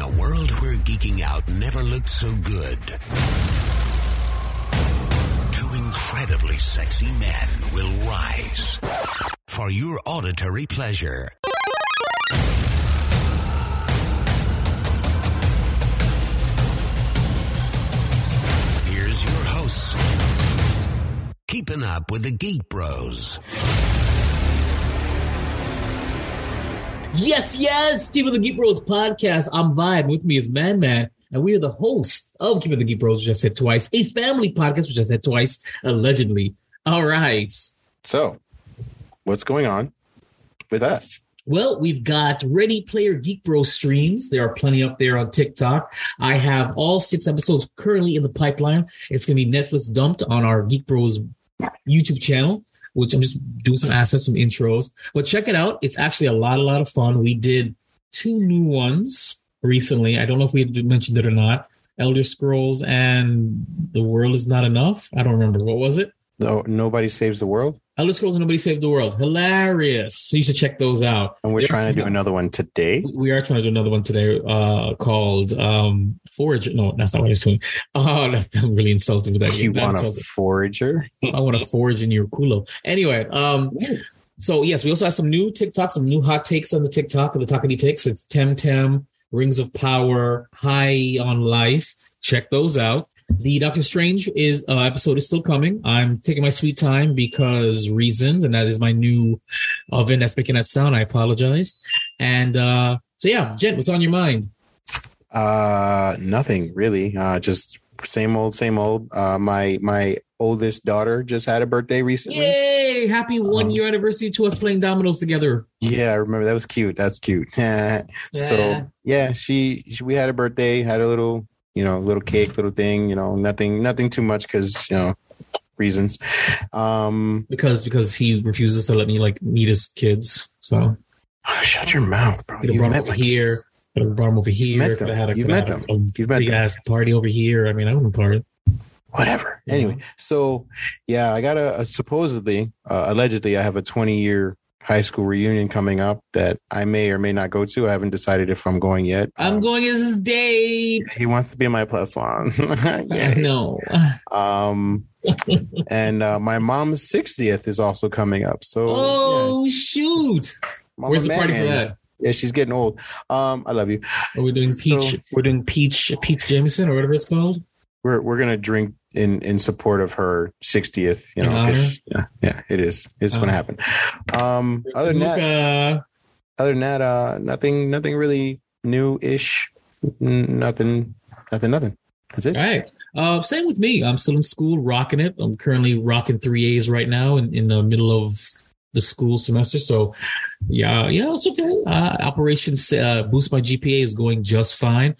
In a world where geeking out never looked so good, two incredibly sexy men will rise for your auditory pleasure. Here's your hosts, keeping up with the Geek Bros. Yes, yes. Keep it the Geek Bros podcast. I'm Vibe. With me is Man Man. And we are the hosts of Keep It the Geek Bros, which I said twice. A family podcast, which I said twice, allegedly. All right. So, what's going on with us? Well, we've got Ready Player Geek Bros streams. There are plenty up there on TikTok. I have all six episodes currently in the pipeline. It's going to be Netflix dumped on our Geek Bros YouTube channel which I'm just doing some assets, some intros. But check it out. It's actually a lot, a lot of fun. We did two new ones recently. I don't know if we mentioned it or not. Elder Scrolls and The World is Not Enough. I don't remember. What was it? No, nobody saves the world. Elder Scrolls and Nobody Saved the World. Hilarious. So you should check those out. And we're There's- trying to do another one today. We are trying to do another one today uh, called um, Forage. No, that's not what I'm doing. Oh, that's, I'm really insulting with that. You want a forager? I want to forage in your culo. Anyway, um, so yes, we also have some new TikTok, some new hot takes on the TikTok of the Takati takes. It's Temtem, Rings of Power, High on Life. Check those out. The Doctor Strange is uh, episode is still coming. I'm taking my sweet time because reasons, and that is my new oven that's making that sound. I apologize. And uh, so yeah, Jen, what's on your mind? Uh, nothing really. Uh, just same old, same old. Uh, my my oldest daughter just had a birthday recently. Yay! Happy one Um, year anniversary to us playing dominoes together. Yeah, I remember that was cute. That's cute. Yeah. So yeah, she, she we had a birthday, had a little, you know, little cake, little thing. You know, nothing, nothing too much because you know reasons. Um, because because he refuses to let me like meet his kids. So shut your mouth, bro. You've brought him over here. Could have brought him over here. met them. had a, You've met them. a, You've met big them. ass party over here. I mean, I wouldn't party. whatever. Anyway, so yeah, I got a, a supposedly, uh, allegedly, I have a 20 year high school reunion coming up that I may or may not go to. I haven't decided if I'm going yet. I'm Um, going as his date. He wants to be my plus one. I yeah. know. Um, and uh, my mom's 60th is also coming up. So, Oh yeah, shoot! Mama Where's the party for that? Yeah, she's getting old. Um, I love you. Are we doing peach? So- we're doing peach, peach Jameson or whatever it's called. We're we're gonna drink in in support of her 60th. You know, yeah, yeah, it is. It's Uh, gonna happen. Um, other than that, Luca. other than that, uh, nothing, nothing really new-ish. Nothing, nothing, nothing. That's it. All right. Uh, same with me. I'm still in school, rocking it. I'm currently rocking three A's right now in, in the middle of the school semester. So, yeah, yeah, it's okay. Uh, Operation uh, Boost My GPA is going just fine.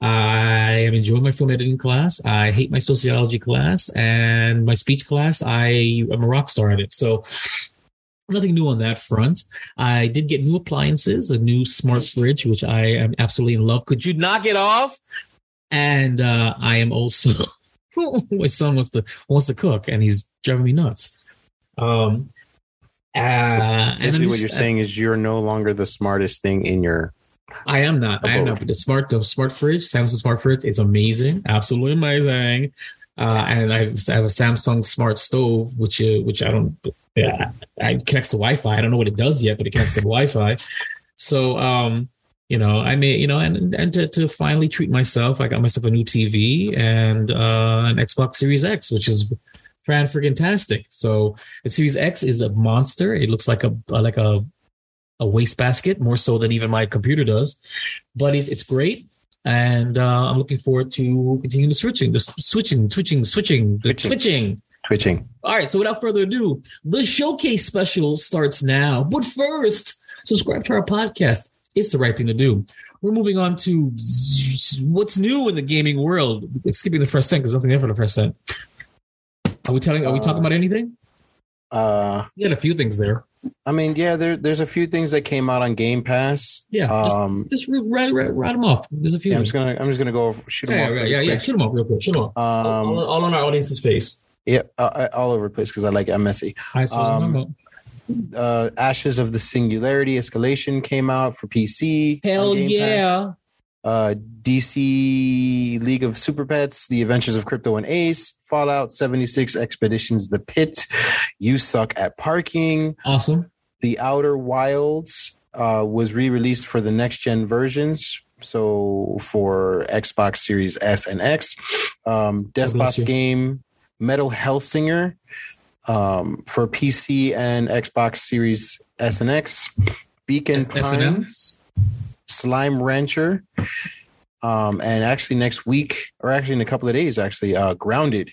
I am enjoying my film editing class. I hate my sociology class and my speech class. I am a rock star at it. So, nothing new on that front. I did get new appliances, a new smart fridge, which I am absolutely in love. Could you knock it off? and uh, I am also my son wants to wants to cook, and he's driving me nuts. Um, uh, and Basically, what you're saying is you're no longer the smartest thing in your. I am not. I am not. But the smart, the smart fridge, Samsung smart fridge, is amazing, absolutely amazing. Uh, and I have, I have a Samsung smart stove, which uh, which I don't. Yeah, I it connects to Wi-Fi. I don't know what it does yet, but it connects to Wi-Fi. So, um, you know, I may, you know, and and to, to finally treat myself, I got myself a new TV and uh, an Xbox Series X, which is fan freaking tastic. So the Series X is a monster. It looks like a like a a wastebasket more so than even my computer does, but it, it's great. And uh, I'm looking forward to continuing the switching, the switching, switching, switching, the Twitching. twitching. Twitching. All right. So without further ado, the showcase special starts now. But first, subscribe to our podcast. It's the right thing to do. We're moving on to what's new in the gaming world. Skipping the first cent because nothing there for the first cent. Are we telling? Are we talking Uh, about anything? Uh, We had a few things there. I mean, yeah, there, there's a few things that came out on Game Pass. Yeah. just- Um, just, write, write, write them off. There's a few. yeah, I'm just gonna, I'm just gonna go shoot them yeah, off. yeah, really yeah, yeah. Shoot them off real quick. Shoot them off. all, Um, all on our audience's face. yeah, uh, all over the place because I like I'm messy. I um, Uh, Ashes of the Singularity Escalation came out for PC. Hell yeah. Uh, DC League of Super Pets, The Adventures of Krypto and Ace, Fallout 76 Expeditions The Pit, You Suck at Parking, Awesome. The Outer Wilds uh, was re released for the next gen versions. So for Xbox Series S and X, um, Despot's game Metal Hellsinger um, for PC and Xbox Series S and X, Beacon S- Pines, Slime Rancher, um, and actually next week, or actually in a couple of days, actually, uh, Grounded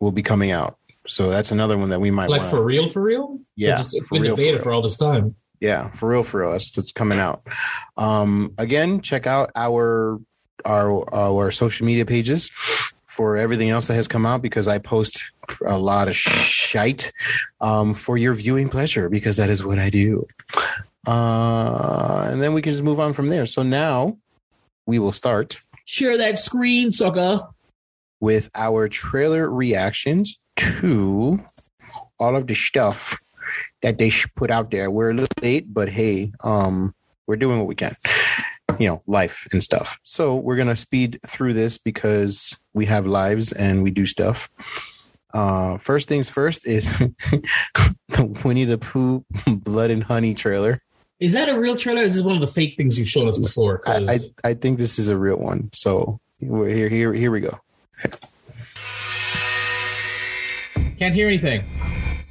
will be coming out. So that's another one that we might Like wanna- for real, for real? Yeah, It's, it's for been real, for debated real. for all this time. Yeah, for real, for real. That's that's coming out. Um, again, check out our our our social media pages for everything else that has come out because I post a lot of shite um, for your viewing pleasure because that is what I do. Uh, and then we can just move on from there. So now we will start Share that screen, sucker. With our trailer reactions to all of the stuff that they put out there. We're a little late, but hey, um, we're doing what we can. You know, life and stuff. So we're gonna speed through this because we have lives and we do stuff. Uh, first things first is the Winnie the Pooh Blood and Honey trailer. Is that a real trailer? Is this one of the fake things you've shown us before? I, I I think this is a real one. So we're here here here we go. Can't hear anything.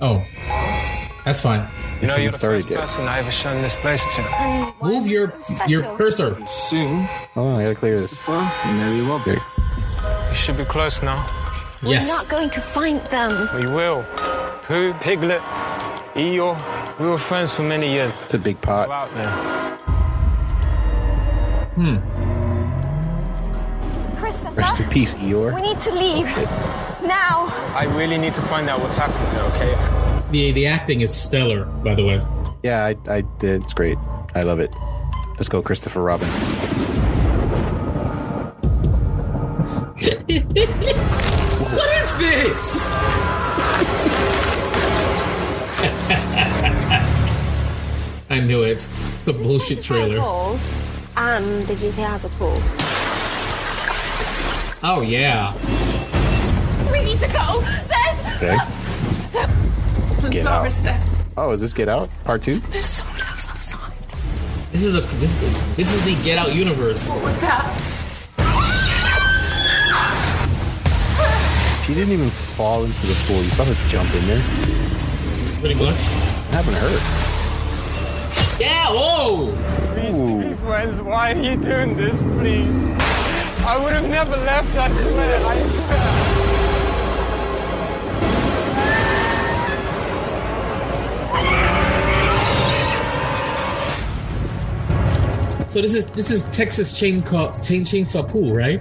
Oh, that's fine. You know, you're the Started first yet. person I ever shown this place to. Honey, Move your so your cursor. Soon, Oh, I gotta clear this. Mary Wobbly. There. You should be close now. We're Yes. not going to find them. We will. Pooh, Piglet, Eeyore, we were friends for many years. It's a big Go pot. out there. Christopher, Rest in peace, Eeyore. we need to leave. Now. I really need to find out what's happening there, okay? The the acting is stellar, by the way. Yeah, I, I did. It's great. I love it. Let's go, Christopher Robin. What is this? I knew it. It's a bullshit trailer. Pool. And did you say it has a pool? Oh yeah. We need to go. There's Okay. Get out. Larissa. Oh, is this Get Out Part Two? There's someone else outside. This is a this this is the Get Out universe. What was that? She didn't even fall into the pool. You saw her jump in there. Pretty much. What happened to her? Yeah. Whoa. Please to be friends. Why are you doing this, please? I would have never left, I swear, I swear. So this is this is Texas Chain Co- Chain Chainsaw Pool, right?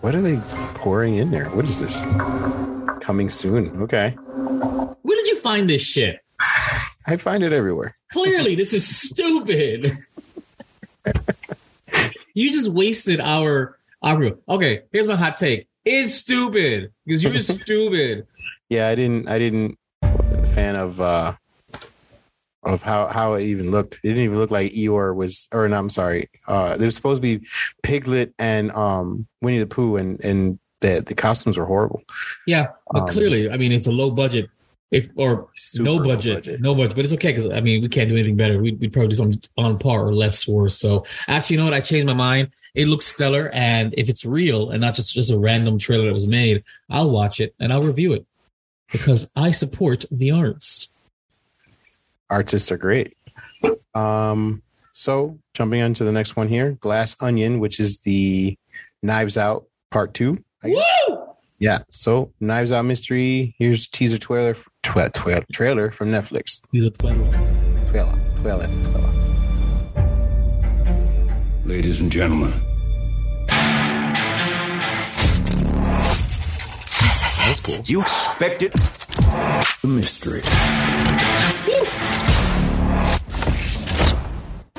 What are they pouring in there? What is this? Coming soon. Okay. Where did you find this shit? I find it everywhere. Clearly, this is stupid. you just wasted our our. Okay, here's my hot take. It's stupid because you're stupid. Yeah, I didn't. I didn't. wasn't a fan of uh of how how it even looked. It didn't even look like Eeyore was. Or no, I'm sorry. Uh, there was supposed to be Piglet and um Winnie the Pooh, and and the the costumes were horrible. Yeah, but Um, clearly, I mean, it's a low budget. If or Super no budget, budget. no budget, but it's okay because I mean we can't do anything better. We'd, we'd probably do something on par or less worse. So actually, you know what? I changed my mind. It looks stellar, and if it's real and not just just a random trailer that was made, I'll watch it and I'll review it because I support the arts. artists are great. Um, so jumping on to the next one here, Glass Onion, which is the Knives Out Part Two. I guess. Woo! Yeah. So Knives Out mystery. Here's teaser trailer, twa- twa- trailer from Netflix. He's a twin. Trailer, trailer, trailer. Ladies and gentlemen, That's cool. you expected the mystery.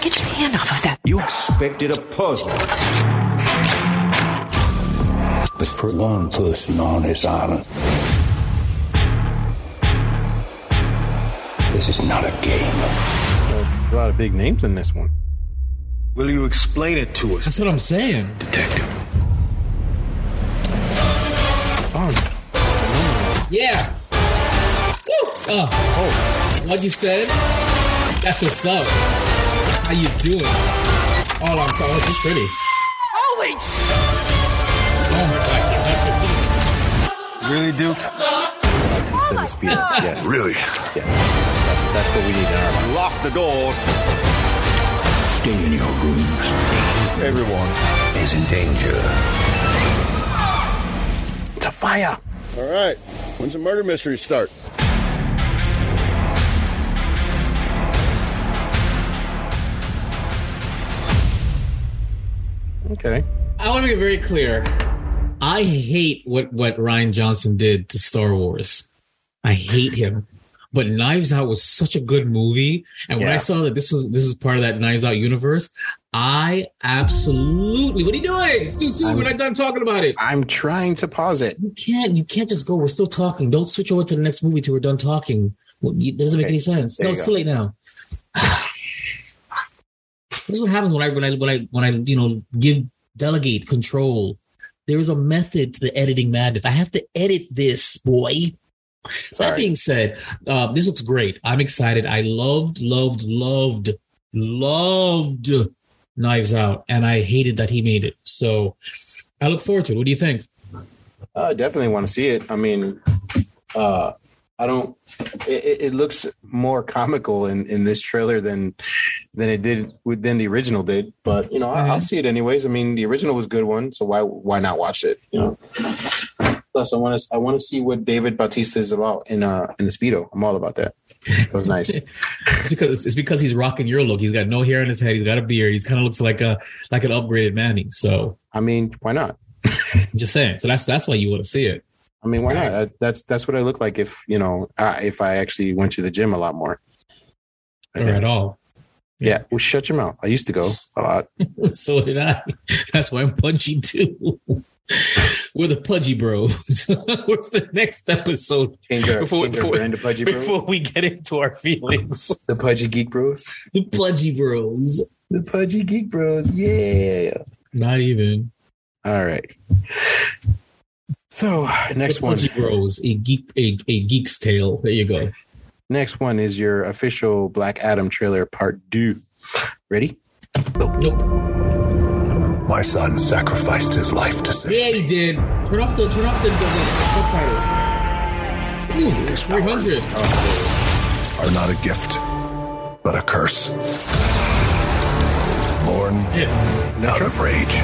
Get your hand off of that. You expected a puzzle. But for one person on this island, this is not a game. A lot of big names in this one. Will you explain it to us? That's what I'm saying. Detective. Oh, Yeah. Woo! Uh, oh, what you said? That's what's up. How you doing? All I'm calling is pretty. Really, Duke? Bautista and Speedo. Oh yes. Really? Yes. That's, that's what we need in our lives. Lock the doors. Stay in your rooms. Everyone. Is in danger. It's a fire. All right. When's the murder mystery start? Okay. I want to be very clear. I hate what what Rian Johnson did to Star Wars. I hate him. But Knives Out was such a good movie, and when I saw that this was this is part of that Knives Out universe, I absolutely. What are you doing? It's too soon. We're not done talking about it. I'm trying to pause it. You can't. You can't just go. We're still talking. Don't switch over to the next movie till we're done talking. Well, you- It doesn't make any sense. There No, it's go. too late now. this is what happens when I when I when I when I you know give delegate control. There is a method to the editing madness. I have to edit this, boy. That being said, uh, this looks great. I'm excited. I loved, loved, loved, loved Knives Out, and I hated that he made it. So I look forward to it. What do you think? Uh, definitely want to see it. I mean, uh, I don't. It, it- looks more comical in, in this trailer than than it did than the original did. But you know, I, I'll see it anyways. I mean, the original was a good one, so why why not watch it? You know. Plus, I want to I want to see what David Bautista is about in uh in the speedo. I'm all about that. It was nice. It's because it's because he's rocking your look. He's got no hair in his head. He's got a beard. He's kind of looks like a like an upgraded Manny. So I mean, why not? I'm just saying. So that's that's why you want to see it. I mean, why not? That's that's what I look like if you know uh, if I actually went to the gym a lot more. I Or think. at all. Yeah, well, shut your mouth. I used to go a lot. so did I. That's why I'm punchy too. We're the Pudgy Bros. What's the next episode? Change our, Before- change our before- brand to Pudgy Bros. Before we get into our feelings, The Pudgy Geek Bros. the Pudgy Bros. The Pudgy Geek Bros. Yeah. Not even All right. So next one. Pudgy Bros. A geek, a, a geek's tale. There you go. Next one is your official Black Adam trailer part two. Ready? Nope. Nope. My son sacrificed his life to save. Yeah, he did. Turn off the turn off the, the, the subtitles. Ooh, His three hundred. Are not a gift, but a curse. Born Yeah. out of rage.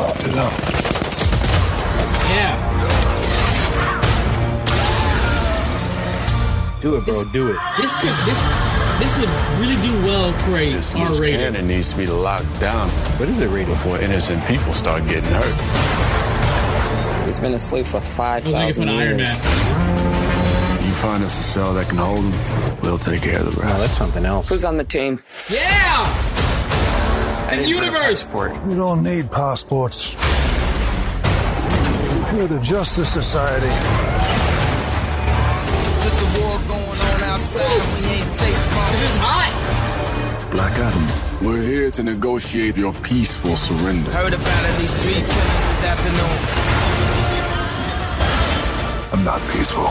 So I'm up. Yeah. Do it, bro. Do it. This could this this would really do well for a This R loose rated. cannon needs to be locked down What is it rated? before innocent people start getting hurt. He's been asleep for I was like it's 5,000 Iron years. Man. You find us a cell that can hold him, we'll take care of the Oh, rest. that's something else. Who's on the team? Yeah. The universe. We don't need passports. We're the Justice Society. There's a war going on outside. We ain't safe from This is hot. Black Adam. We're here to negotiate your peaceful surrender. Heard about at least three killings this afternoon. I'm not peaceful.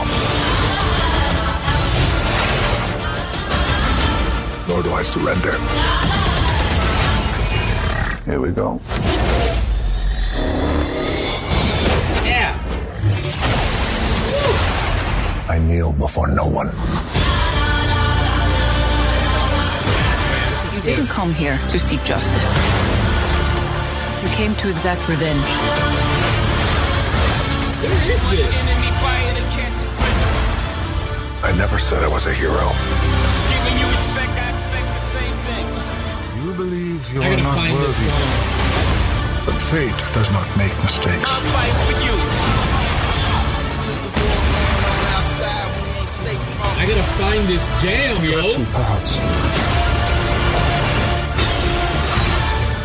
Nor do I surrender. Here we go. Yeah. I kneel before no one. You didn't come here to seek justice. You came to exact revenge. What is this? Enemy fire to catch. I never said I was a hero. You believe you are not worthy, but fate does not make mistakes. I'll fight for you. There's a war going on outside. We ain't safe from I gotta find this jam, yo. Two paths.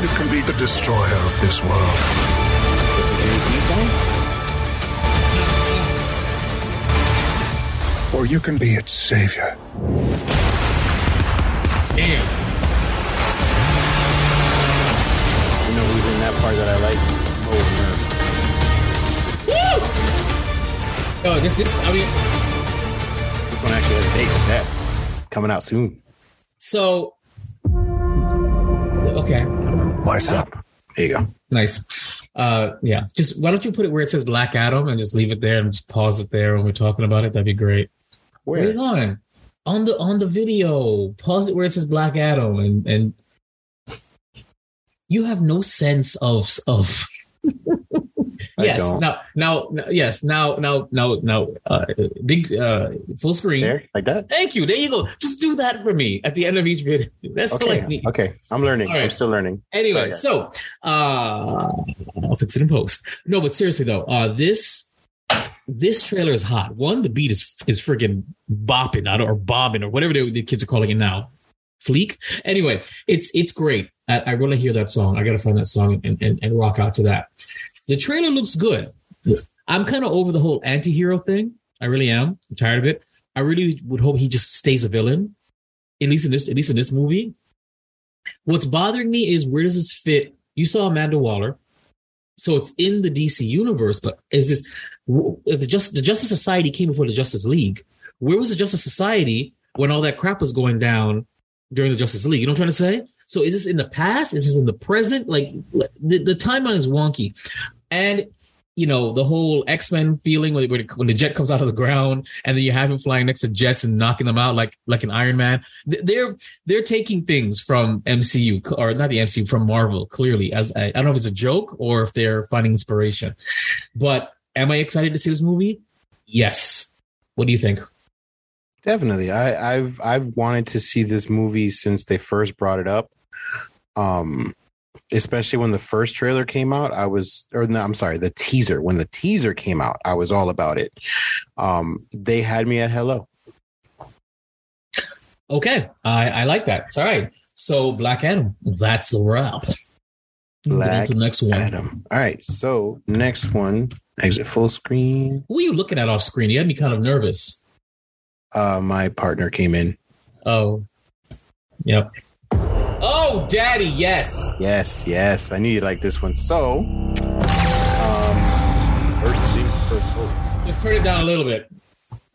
You can be the destroyer of this world, or you can be its savior. Damn. Part that I like? Oh, Oh, this this I mean This one actually has a date with that coming out soon. so okay. What's up? There you go. Nice. Uh yeah. Just why don't you put it where it says Black Adam and just leave it there and just pause it there when we're talking about it? That'd be great. Where? Wait on. On the on the video. Pause it where it says Black Adam and and you have no sense of of yes now, now now yes now now now now uh big uh full screen There, like that. thank you there you go just do that for me at the end of each video that's Okay, like me okay. I'm learning. Right. I'm still learning. Anyway, Sorry, so uh I'll fix it in post. No, but seriously though, uh this this trailer is hot. One, the beat is is freaking bopping or bobbing or whatever the, the kids are calling it now. Fleek. Anyway, it's it's great. I, I to hear that song. I gotta find that song and, and, and rock out to that. The trailer looks good. I'm kind of over the whole anti-hero thing. I really am. I'm tired of it. I really would hope he just stays a villain. At least in this, at least in this movie. What's bothering me is where does this fit? You saw Amanda Waller, so it's in the DC universe, but is this if the just the Justice Society came before the Justice League? Where was the Justice Society when all that crap was going down during the Justice League? You know what I'm trying to say? So is this in the past? Is this in the present? Like the, the timeline is wonky, and you know the whole X Men feeling when, when when the jet comes out of the ground, and then you have him flying next to jets and knocking them out like like an Iron Man. They're they're taking things from MCU or not the MCU from Marvel clearly as I, I don't know if it's a joke or if they're finding inspiration. But am I excited to see this movie? Yes. What do you think? Definitely. I, I've I've wanted to see this movie since they first brought it up. Um especially when the first trailer came out, I was or no, I'm sorry, the teaser. When the teaser came out, I was all about it. Um they had me at hello. Okay, I, I like that. It's all right. So Black Adam, that's a wrap. Black the next one. Adam. All right. So next one, exit full screen. Who are you looking at off screen? You had me kind of nervous. Uh my partner came in. Oh, yep. Oh, Daddy, yes. Yes, yes. I knew you like this one. So um first things first. Oh, Just turn it down a little bit.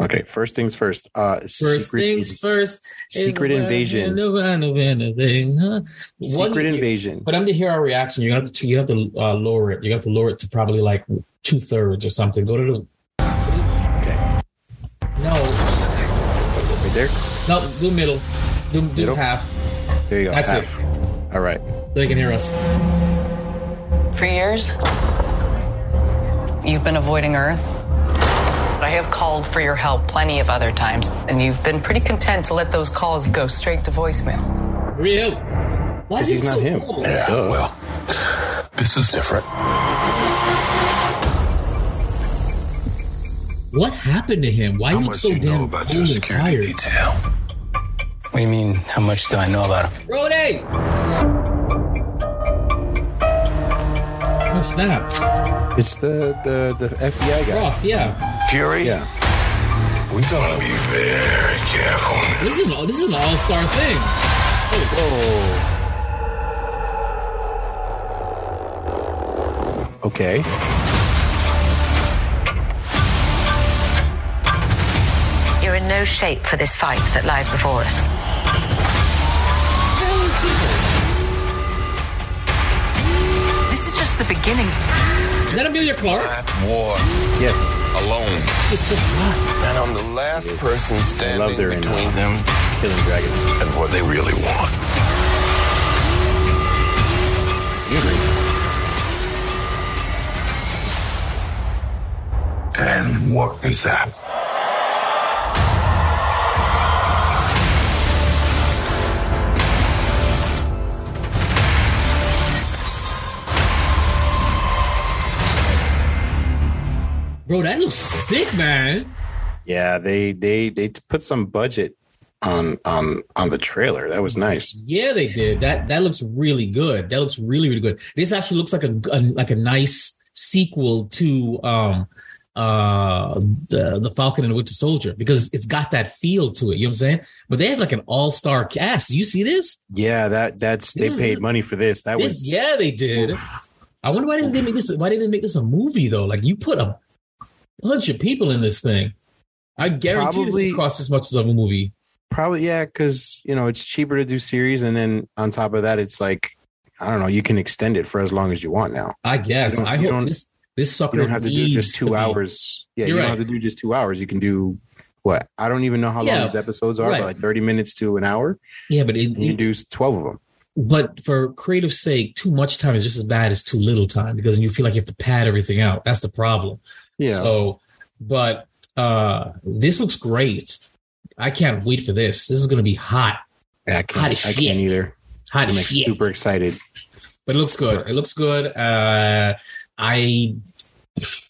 okay, first things first. Uh First secret, things first. Secret when Invasion. you know anything, huh? One- Secret Invasion. For them to hear our reaction, you have to you have to uh, lower it. You have to lower it to probably like two thirds or something. Go to the Right there. no, do middle, do do Middle? half. There you go. That's it. All right. They can hear us. For years, you've been avoiding Earth. I have called for your help plenty of other times, and you've been pretty content to let those calls go straight to voicemail. Real. Why is Because he not so him. cool? Yeah, well, this is different. What happened to him? Why How he look so do you know damn about cold your and security tired? detail? What do you mean, how much do I know about him? Brody! Oh snap! It's the the the FBI guy. Ross, yeah. Fury? Yeah. We gotta be very careful. This is an this is an all star thing. Whoa. Okay. In no shape for this fight that lies before us. This is just the beginning. Is that Emilia Clarke? War Yes. alone. This is hot. And I'm the last person I standing love their between uh, them Killing Dragons. and what they really want. You agree? And what is that? Bro, that looks sick, man. Yeah, they they they put some budget on on on the trailer. That was nice. Yeah, they did. That that looks really good. That looks really really good. This actually looks like a, a like a nice sequel to um uh the the Falcon and the Winter Soldier because it's got that feel to it. You know what I'm saying? But they have like an all star cast. You see this? Yeah, that that's they This is- paid money for this. That This- was yeah, they did. I wonder why didn't they make this? Why didn't they make this a movie though? Like you put a bunch of people in this thing. I guarantee Probably- this costs as much as a movie. probably yeah, because you know it's cheaper to do series, and then on top of that, it's like I don't know, you can extend it for as long as you want now. I guess. I hope don't- this this sucker You don't have to do just two to be- hours. Yeah, you right. don't have to do just two hours. You can do what? I don't even know how Yeah, long these episodes are, right. but like thirty minutes to an hour. Yeah, but it, you do twelve of them. but for creative sake, too much time is just as bad as too little time because you feel like you have to pad everything out. That's the problem. Yeah. So, but uh this looks great. I can't wait for this. This is going to be hot. Yeah, I Hot can't. as I shit. can't either. Hot I'm as shit. super excited. But it looks good. It looks good. Uh I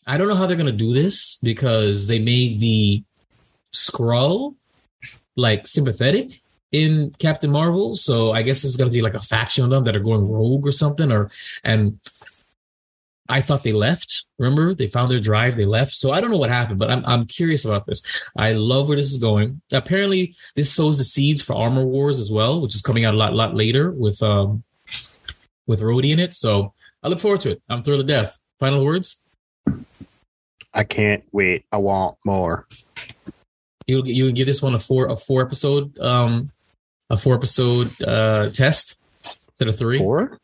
I don't know how they're going to do this because they made the Skrull like sympathetic in Captain Marvel. So I guess it's going to be like a faction of them that are going rogue or something. Or and I thought they left. Remember, they found their drive. They left. So I don't know what happened, but I'm I'm curious about this. I love where this is going. Apparently, this sows the seeds for Armor Wars as well, which is coming out a lot lot later with um with Rhodey in it. So I look forward to it. I'm thrilled to death. Final words. I can't wait. I want more. You you can give this one a four a four episode um a four episode uh test instead of three. Four?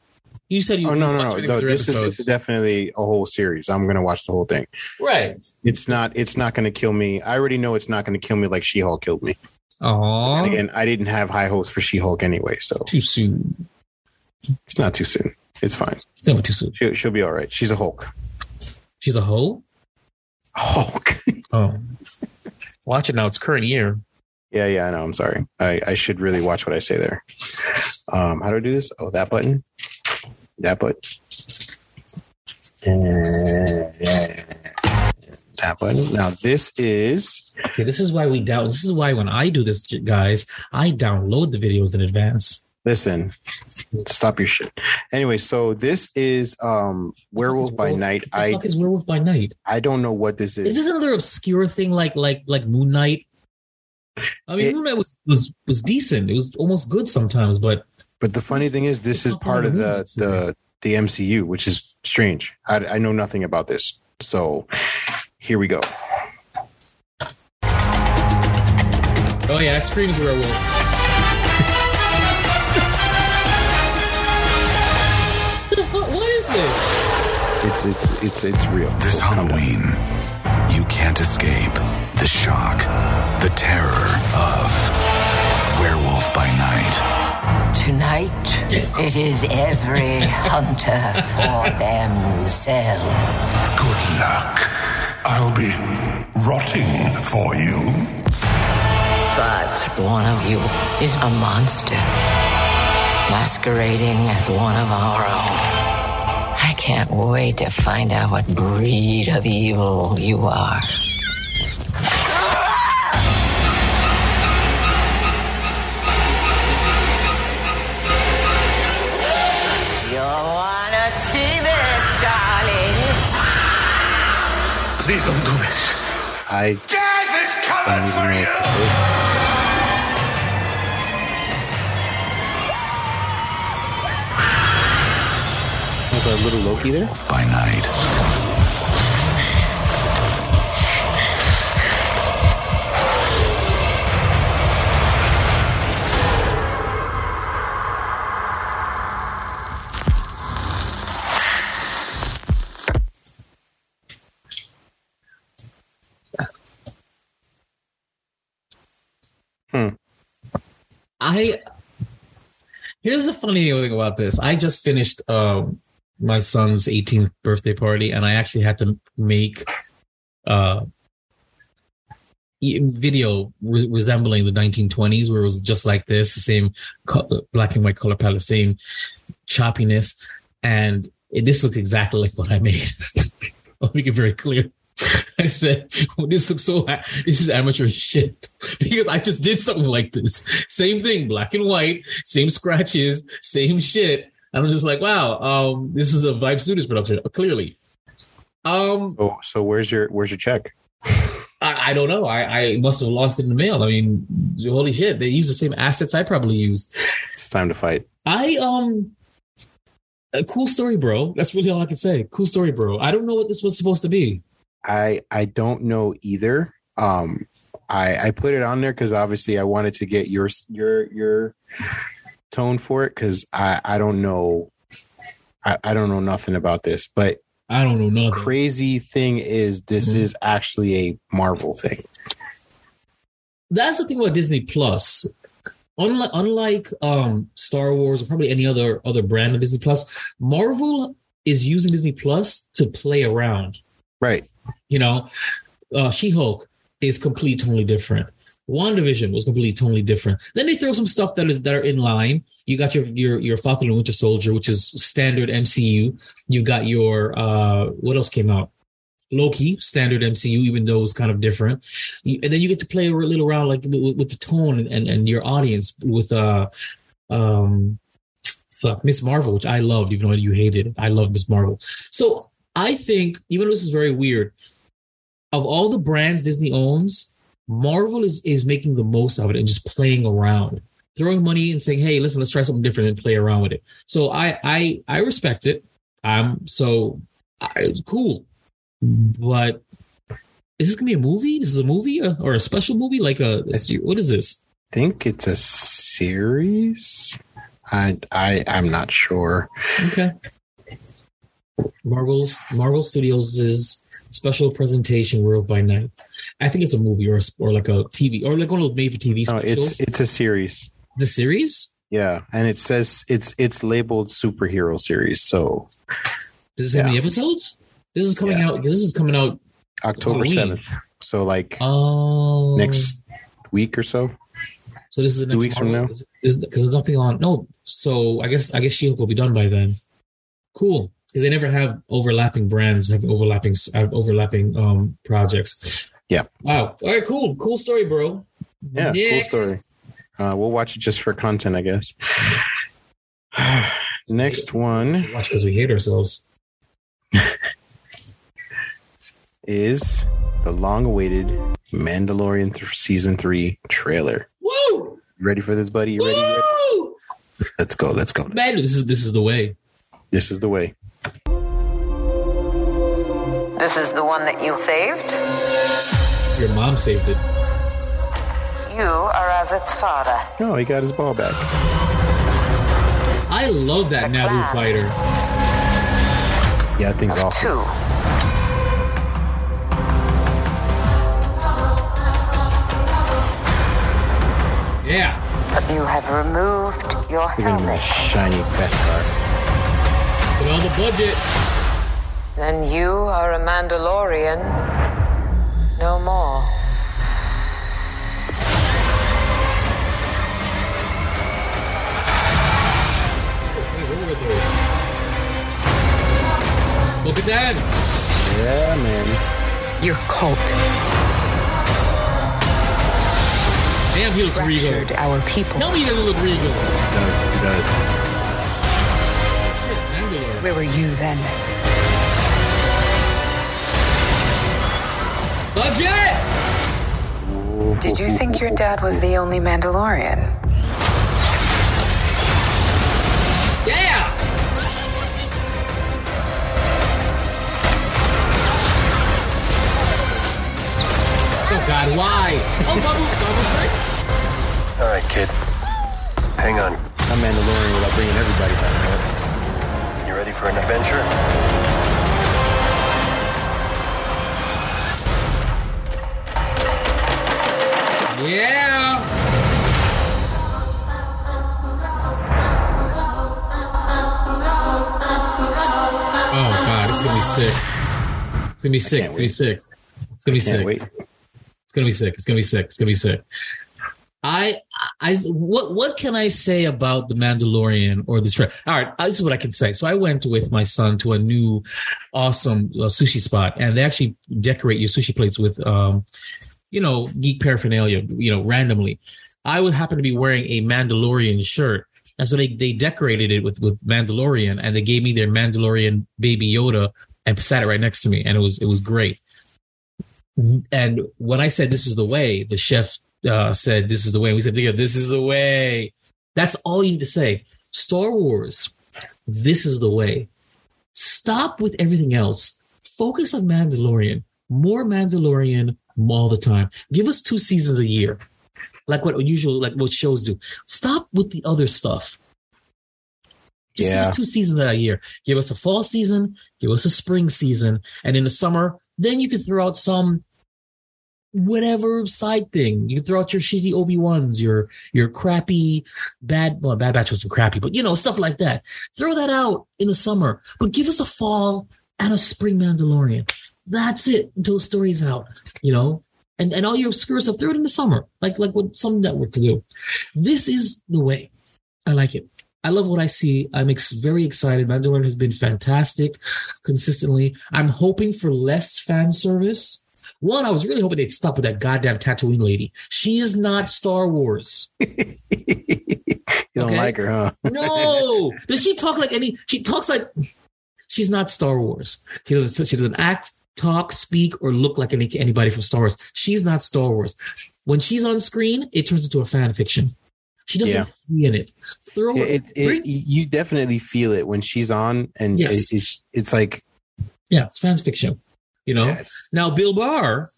You said you Oh no no no no! This is, this is definitely a whole series. I'm gonna watch the whole thing. right. It's not. It's not gonna kill me. I already know it's not gonna kill me like She Hulk killed me. Aww. And again, I didn't have high hopes for She Hulk anyway, so Too soon. it's not too soon. It's fine. It's never too soon. She'll, she'll be all right. She's a Hulk. She's a hoe. Hulk. Oh, watch it now. It's current year. Yeah, yeah, I know. I'm sorry. I, I should really watch what I say there. Um, how do I do this? Oh, that button. That button. And that button. Now this is Okay, this is why we down. This is why when I do this, guys, I download the videos in advance. listen. Stop your shit. Anyway, so this is um Werewolf by Night. The I fuck is Werewolf by Night? I don't know what this is. Is this another obscure thing like like like Moon Knight? I mean, It- Moon Knight was was was decent. It was almost good sometimes, but But the funny thing is, this is part of the the the MCU, which is strange. I, I know nothing about this, so here we go. oh yeah, that screams werewolf. What? What is this? It's it's it's it's real. This Halloween, you can't escape the shock, the terror of Werewolf by Night. Tonight, it is every hunter for themselves. Good luck. I'll be rotting for you. But one of you is a monster, masquerading as one of our own. I can't wait to find out what breed of evil you are. Please don't do this. I Death is don't coming even for you. this is. Was a little Loki there? By night. I here's the funny thing about this. I just finished um, my son's 18th birthday party, and I actually had to make uh, video re- resembling the 1920s, where it was just like this, the same black and white color palette, same choppiness, and it, this looked exactly like what I made. I'll make it very clear. I said, well, "This looks so. This is amateur shit." Because I just did something like this, same thing, black and white, same scratches, same shit, and I'm just like, "Wow, um, this is a Vibe Studios production." Clearly, Um, So, so where's your where's your check? I, I don't know. I, I must have lost it in the mail. I mean, holy shit! They use the same assets I probably used. It's time to fight. I um, a cool story, bro. That's really all I can say. Cool story, bro. I don't know what this was supposed to be. I I don't know either. Um, I I put it on there because obviously I wanted to get your your your tone for it because I I don't know. I, I don't know nothing about this, but I don't know nothing. crazy thing is this Mhm. is actually a Marvel thing. That's the thing about Disney Plus. Unlike unlike um Star Wars or probably any other other brand of Disney Plus, Marvel is using Disney Plus to play around. Right. You know, uh, She Hulk is completely totally different. WandaVision was completely totally different. Then they throw some stuff that is that are in line. You got your your your Falcon and Winter Soldier, which is standard MCU. You got your uh what else came out? Loki, standard MCU, even though it's kind of different. And then you get to play a little around like with, with the tone and, and and your audience with uh um fuck Miss Marvel, which I loved, even though you hated it. I love Miss Marvel. So I think, even though this is very weird, of all the brands Disney owns, Marvel is is making the most of it and just playing around, throwing money and saying, "Hey, listen, let's try something different and play around with it." So I I I respect it. Um, so I, it's cool, but is this gonna be a movie? This is a movie or, or a special movie? Like a, a what is this? I think it's a series. I I I'm not sure. Okay. Marvel's Marvel Studios' special presentation Werewolf by Night. I think it's a movie or a, or like a TV or like one of those made for TV No, specials. it's it's a series. the series. Yeah, and it says it's it's labeled superhero series. So Does this have any episodes? This is coming out this is coming out. October seventh. So like Oh, next week or so. So this is the two next weeks from Is because there's nothing on. No, so I guess I guess She-Hulk will be done by then. Cool, because they never have overlapping brands, have overlapping have overlapping um projects. Yeah. Wow. All right. Cool. Cool story, bro. Yeah, Next. cool story. Uh, we'll watch it just for content, I guess. Next one Watch because we hate ourselves. is the long-awaited Mandalorian th- season three trailer. Woo! Ready for this, buddy? You ready? Woo! Let's go. Let's go. Man, this is this is the way. This is the way. This is the one that you saved? Your mom saved it. You are as its father. No, he got his ball back. I love that The Naboo clan. fighter. Yeah, that thing's awesome. Two. Yeah. But you have removed your Look at him, helmet. shiny Beskar. With all the budget. Then you are a Mandalorian. No more. Wait, what were those? Look at that. Yeah, man. Your cult Damn, he looks regal. our people. Tell me he doesn't look regal. He does. He does. Shit, Mandalore. Where were you then? Budget! Did you think your dad was the only Mandalorian? Yeah! Oh God, why? Oh, Bubble, Bubble All right, kid. Hang on. I'm Mandalorian without bringing everybody back. You ready for an adventure? Yeah! Oh God, it's gonna be sick. It's gonna be sick. It's gonna be sick. It's gonna be sick. wait. It's gonna be sick. It's gonna be sick. It's gonna be sick. I, I, what, what can I say about the Mandalorian or this? All right, this is what I can say. So I went with my son to a new, awesome uh, sushi spot, and they actually decorate your sushi plates with, um, you know, geek paraphernalia, you know, randomly. I would happen to be wearing a Mandalorian shirt. And so they, they decorated it with, with Mandalorian and they gave me their Mandalorian baby Yoda and sat it right next to me, and it was it was great. And when I said this is the way, the chef uh, said this is the way. We said together, this is the way. That's all you need to say. Star Wars, this is the way. Stop with everything else. Focus on Mandalorian. More Mandalorian all the time. Give us two seasons a year, like what usual, like what shows do. Stop with the other stuff. Just give Yeah. us two seasons a year. Give us a fall season, give us a spring season, and in the summer, then you can throw out some whatever side thing. You can throw out your shitty Obi Wans, your your crappy bad well, Bad Batch wasn't crappy, but you know, stuff like that. Throw that out in the summer. But give us a fall and a spring Mandalorian. That's it until the story's out, you know? And and all your obscure stuff, throw it in the summer, like like what some networks do. This is the way. I like it. I love what I see. I'm ex- very excited. Mandalorian has been fantastic consistently. I'm hoping for less fan service. One, I was really hoping they'd stop with that goddamn Tatooine lady. She is not Star Wars. You don't Okay. like her, huh? No, does she talk like any? She talks like she's not Star Wars. She doesn't. She doesn't act, talk, speak, or look like any anybody from Star Wars. She's not Star Wars. When she's on screen, it turns into a fan fiction. She doesn't Yeah. be in it. Throw Yeah, it, it, bring- you definitely feel it when she's on, and Yes. it, it's it's like yeah, it's fan fiction. You know. yeah, Now, Bill Burr,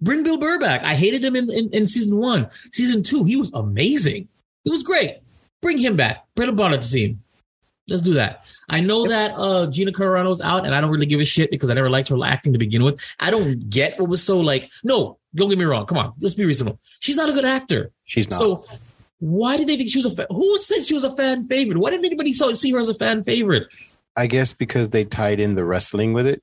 bring Bill Burr back. I hated him in, in, in season one. Season two, he was amazing. He was great. Bring him back. Bring him back to the team. Let's do that. I know that uh, Gina Carano's out, and I don't really give a shit because I never liked her acting to begin with. I don't get what was so like. No, don't get me wrong. Come on, let's be reasonable. She's not a good actor. she's not. So why did they think she was a fan? Who said she was a fan favorite? Why didn't anybody see her as a fan favorite? I guess because they tied in the wrestling with it,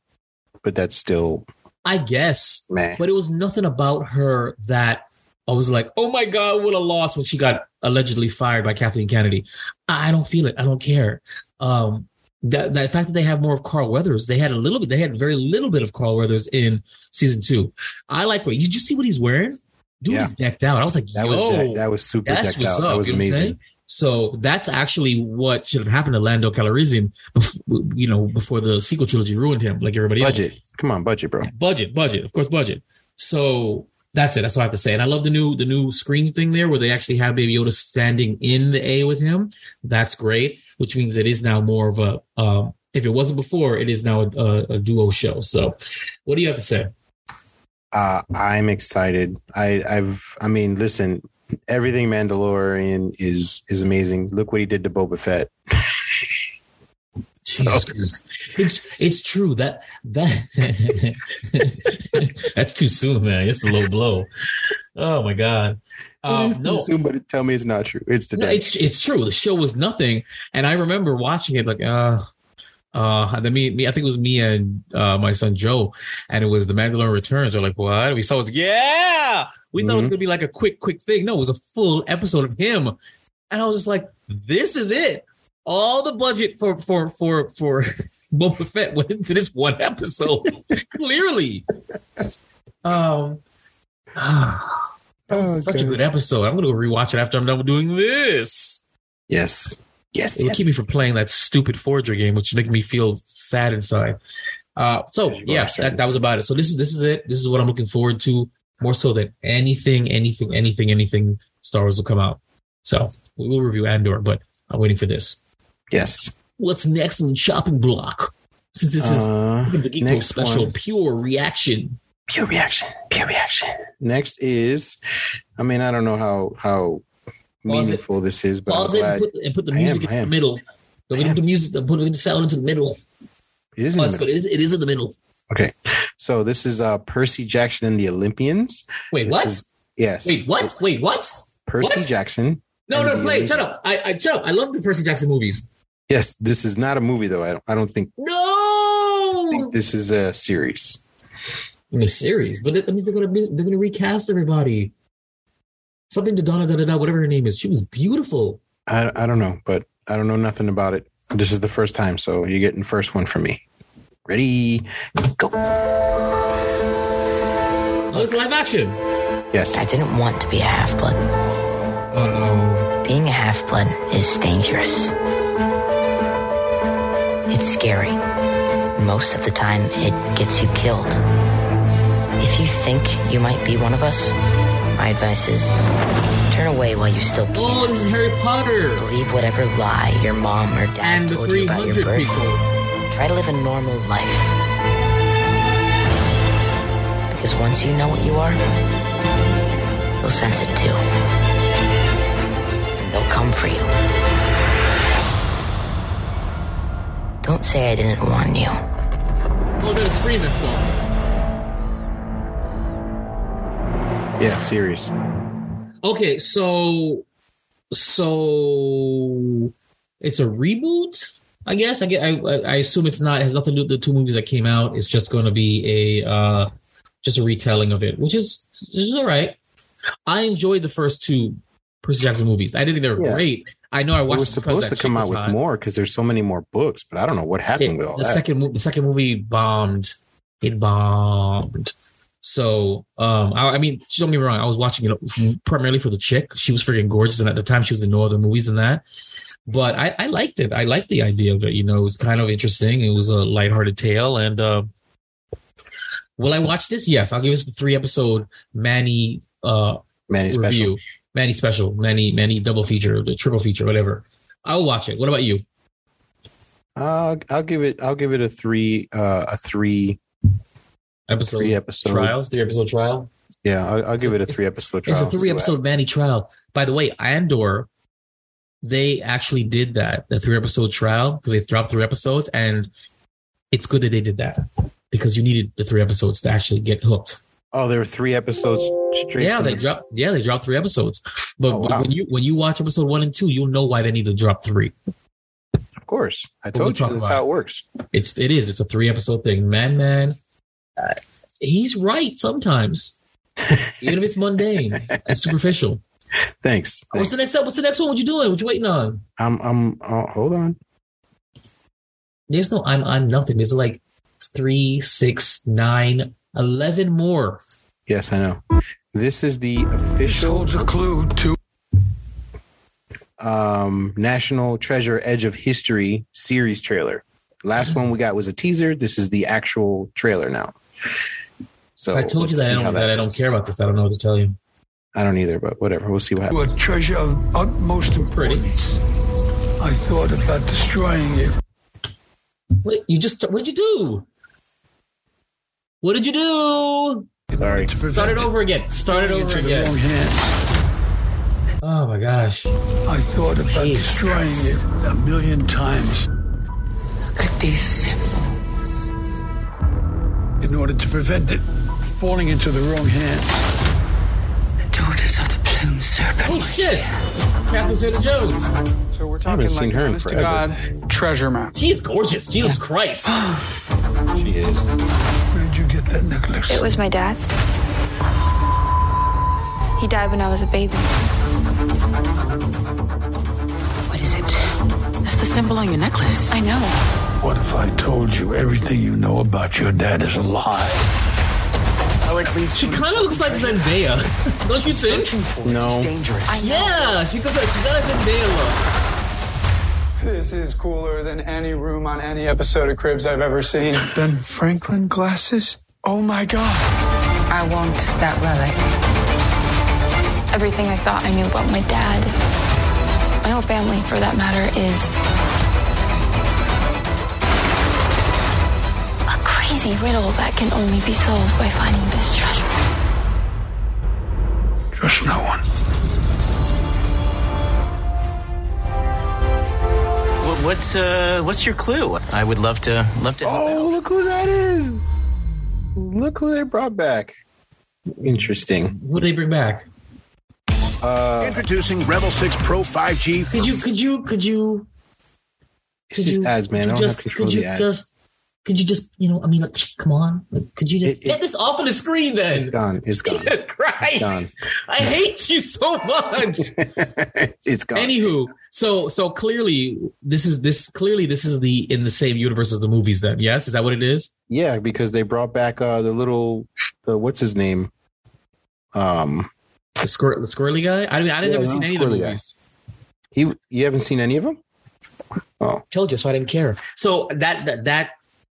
but that's still I guess. meh. but it was nothing about her that I was like, oh my God, what a loss when she got allegedly fired by Kathleen Kennedy. I don't feel it. I don't care. Um, that, that fact that they have more of Carl Weathers, they had a little bit, they had very little bit of Carl Weathers in season two. I like what, did you see what he's wearing? Dude Yeah. is decked out. I was like, that was de- that was super that's decked what's out. up. That was you know what I'm amazing. So that's actually what should have happened to Lando Calrissian, you know, before the sequel trilogy ruined him, like everybody else. Budget, come on, budget, bro. Budget, budget, of course, budget. So that's it. That's all I have to say. And I love the new the new screen thing there, where they actually have Baby Yoda standing in the A with him. That's great, which means it is now more of a. Um, if it wasn't before, it is now a, a, a duo show. So, what do you have to say? Uh, I'm excited. I, I've, I mean, listen, everything Mandalorian is is amazing. Look what he did to Boba Fett. Jesus It's it's true that that that's too soon, man. It's a low blow. Oh my god. Um, too no, soon, but tell me it's not true. It's today. No, it's it's true. The show was nothing, and I remember watching it like, uh, uh, then me, me, I think it was me and uh, my son Joe, and it was the Mandalorian Returns. We're like, what? We saw it. was, Yeah, we thought it was Mhm. gonna be like a quick, quick thing. No, it was a full episode of him, and I was just like, this is it. All the budget for for for for Boba Fett went into this one episode. Clearly, um. ah, that was Oh, such a good episode. I'm gonna go rewatch it after I'm done with doing this. yes, yes, It would yes. keep me from playing that stupid forger game, which is making me feel sad inside. Uh, so yeah, that, that was about it. So this is this is it. This is what I'm looking forward to more so than anything, anything, anything, anything. Star Wars will come out. So we will review Andor, but I'm waiting for this. Yes. What's next in the chopping block? Since this Uh, is the Geek special, one. pure reaction. pure reaction pure reaction next is i mean i don't know how how Pause it. meaningful this is but Pause I'm it and put, and put the I am, music I the middle. Don't put the music, put the sound into the middle. it is in Oh, the it's middle. It is, it is in the middle. okay so this is uh percy jackson and the olympians Wait, This what? is- yes Wait, what? Wait, what? percy What? jackson No, no, the play. Shut up. I, I shut up. I love the Percy Jackson movies. Yes this is not a movie though i don't, I don't think No, this is a series in a series, but that means they're gonna be, they're gonna recast everybody. Something to Donna da da da, whatever her name is. She was beautiful. I, I don't know but i don't know nothing about it this is the first time so you're getting first one from me ready go Oh, it's live action. yes I didn't want to be a half blood. Oh no. Being a half blood is dangerous. It's scary. most of the time it gets you killed. If you think you might be one of us, my advice is turn away while you still can. Oh, this is Harry Potter. Believe whatever lie your mom or dad And told you about your 300 birth. people. Try to live a normal life. Because once you know what you are, they'll sense it too. And they'll come for you. Don't say I didn't warn you. Oh, they're screaming stuff. Yeah, serious. Okay, so so it's a reboot. I guess I get. I, I I assume it's not. It has nothing to do with the two movies that came out. It's just going to be a uh just a retelling of it, which is which is all right. I enjoyed the first two Percy Jackson movies. I didn't think they were Yeah. great. I know I It watched was it because supposed to come out with hot. more because there's so many more books, but I don't know what happened with all the that. second the second movie bombed. It bombed. So, um, I, I mean, don't get me wrong. I was watching it primarily for the chick. She was freaking gorgeous, and at the time, she was in no other movies than that. But I, I liked it. I liked the idea of it. You know, it was kind of interesting. It was a lighthearted tale. And uh, will I watch this? Yes, I'll give this the three episode Manny uh, Manny special. Manny special, Manny Manny double feature, the triple feature, whatever. I'll watch it. What about you? Uh, I'll give it. I'll give it a three. Uh, a three. Episode Three episode trials, three episode trial. Yeah, I'll, I'll give it a three episode trial. It's a three episode Manny trial. By the way, Andor, they actually did that, the three episode trial, because they dropped three episodes, and it's good that they did that because you needed the three episodes to actually get hooked. Oh, there were three episodes straight. yeah, they the- dropped. Yeah, they dropped three episodes. But Oh, wow. when you when you watch episode one and two, you'll know why they need to drop three. Of course, I told you that's how it works. It's it is. It's a three episode thing. Man, man, uh, he's right sometimes, even if it's mundane and superficial. Thanks. What's the next up? What's the next one? What you doing? What you waiting on? I'm. I'm. Oh, hold on. There's no I'm I'm nothing. There's like three, six, nine, eleven more. Yes, I know. This is the official holds a clue to um, National Treasure Edge of History series trailer. Last one we got was a teaser. This is the actual trailer now. So If I told you that I don't that I don't care about this. I don't know what to tell you. I don't either, but whatever. We'll see what happens. a treasure of utmost importance. I thought about destroying it. Wait, you just what'd you do? What did you do? Sorry. Start it over again. Start it over into wrong again. hands. Oh my gosh. I thought about Jesus destroying Christ. it a million times Look at these symbols. in order to prevent it falling into the wrong hands. The daughters of the plume serpent. Oh shit. Catherine Zeta Jones. So we're talking seen like her honest to. God treasure map. She's gorgeous. Jesus Christ. She is. Where did you get that necklace? It was my dad's. He died when I was a baby. What is it? That's the symbol on your necklace. I know. What if I told you everything you know about your dad is a lie? She kind of looks like Zendaya, don't you think? No. Dangerous. Yeah, she looks like she got a Zendaya look. This is cooler than any room on any episode of Cribs I've ever seen. Ben Franklin glasses? Oh my god. I want that relic. Everything I thought I knew about my dad, my whole family for that matter, is a crazy riddle that can only be solved by finding this treasure. Trust no one. What's uh, what's your clue? I would love to love to. help Oh, out. look who that is! Look who they brought back. Interesting. What did they bring back? Uh, Introducing REVVL 6 Pro 5G. Could you could you could you it's these ads, man. I don't you have just control could of you the ads. just could you just you know I mean like come on like, could you just It- it- get this off of the screen then? It's gone. It's gone. Jesus Christ! gone. I hate you so much. it's gone. Anywho, so so clearly this is this clearly this is the in the same universe as the movies. Then yes, is that what it is? Yeah, because they brought back uh the little the what's his name? Um The, squir- the squirrely guy. I mean, I didn't Yeah, ever no, seen any of the squirrely guy. he you haven't seen any of them? Oh. Told you, so I didn't care. So that that that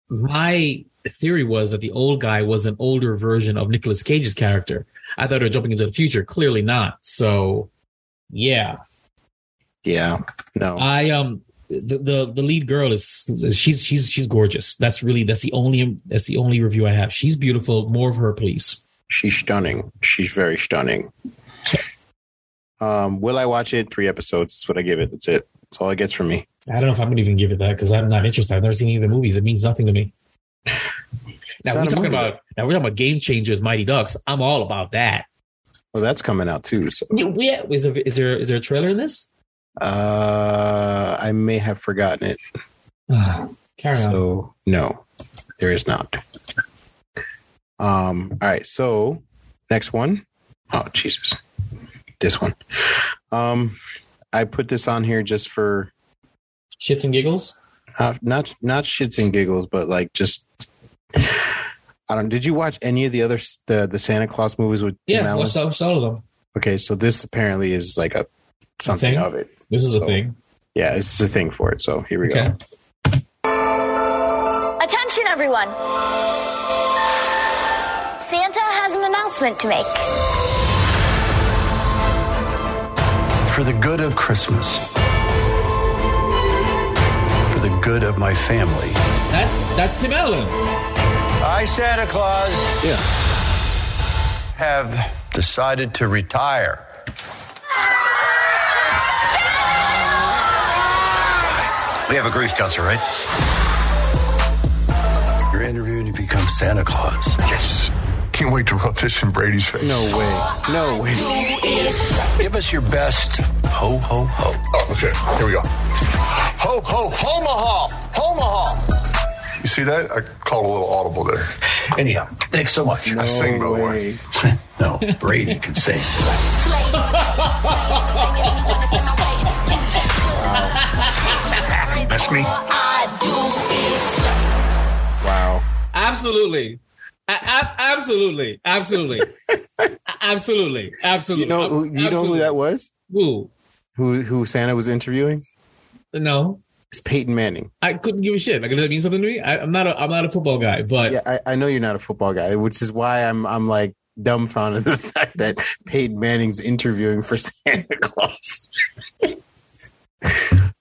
my theory was that the old guy was an older version of Nicolas Cage's character. I thought they were jumping into the future. Clearly not. So, yeah. Yeah. No. I um the the, the lead girl is she's she's she's gorgeous. That's really that's the only that's the only review I have. She's beautiful. More of her, please. She's stunning. She's very stunning. Um, will I watch it? Three episodes. That's what I give it. That's it. That's all it gets from me. I don't know if I'm gonna even give it that because I'm not interested. I've never seen any of the movies. It means nothing to me. Now we're talking about now we're talking about Game Changers, Mighty Ducks. I'm all about that. Well, that's coming out too. So, Yeah. Is there is there is there a trailer in this? uh, I may have forgotten it. Carry on. So, no, there is not. Um. All right. So, next one. Oh Jesus, this one. Um, I put this on here just for Shits and giggles. not not not shits and giggles, but like just. I don't. Did you watch any of the other the the Santa Claus movies with Tim Yeah, Allen? watched all, of them. Okay, so this apparently is like a something thing? of it. This is a thing. Yeah, this is a thing for it. So here we Okay. go. Attention, everyone. Santa has an announcement to make. For the good of Christmas. For the good of my family. That's that's Tim Allen. I, Santa Claus. Yeah. Have decided to retire. We have a grief counselor, right? You're interviewing to become Santa Claus. Yes. Can't wait to rub this in Brady's face. No way. No way. Give us your best ho ho ho. Oh, okay. Here we go. Ho, ho, Omaha! Omaha! You see that? I called a little audible there. Anyhow, thanks so much. I sing, by the way. no, Brady can sing. That's me. Wow. Absolutely. A- a- absolutely. Absolutely. Absolutely. Absolutely. You know, who- you know who that was? Who? Who who Santa was interviewing? No. It's Peyton Manning. I couldn't give a shit. Like, does that mean something to me? I, I'm not a I'm not a football guy, but Yeah, I, I know you're not a football guy, which is why I'm I'm like dumbfounded at the fact that Peyton Manning's interviewing for Santa Claus.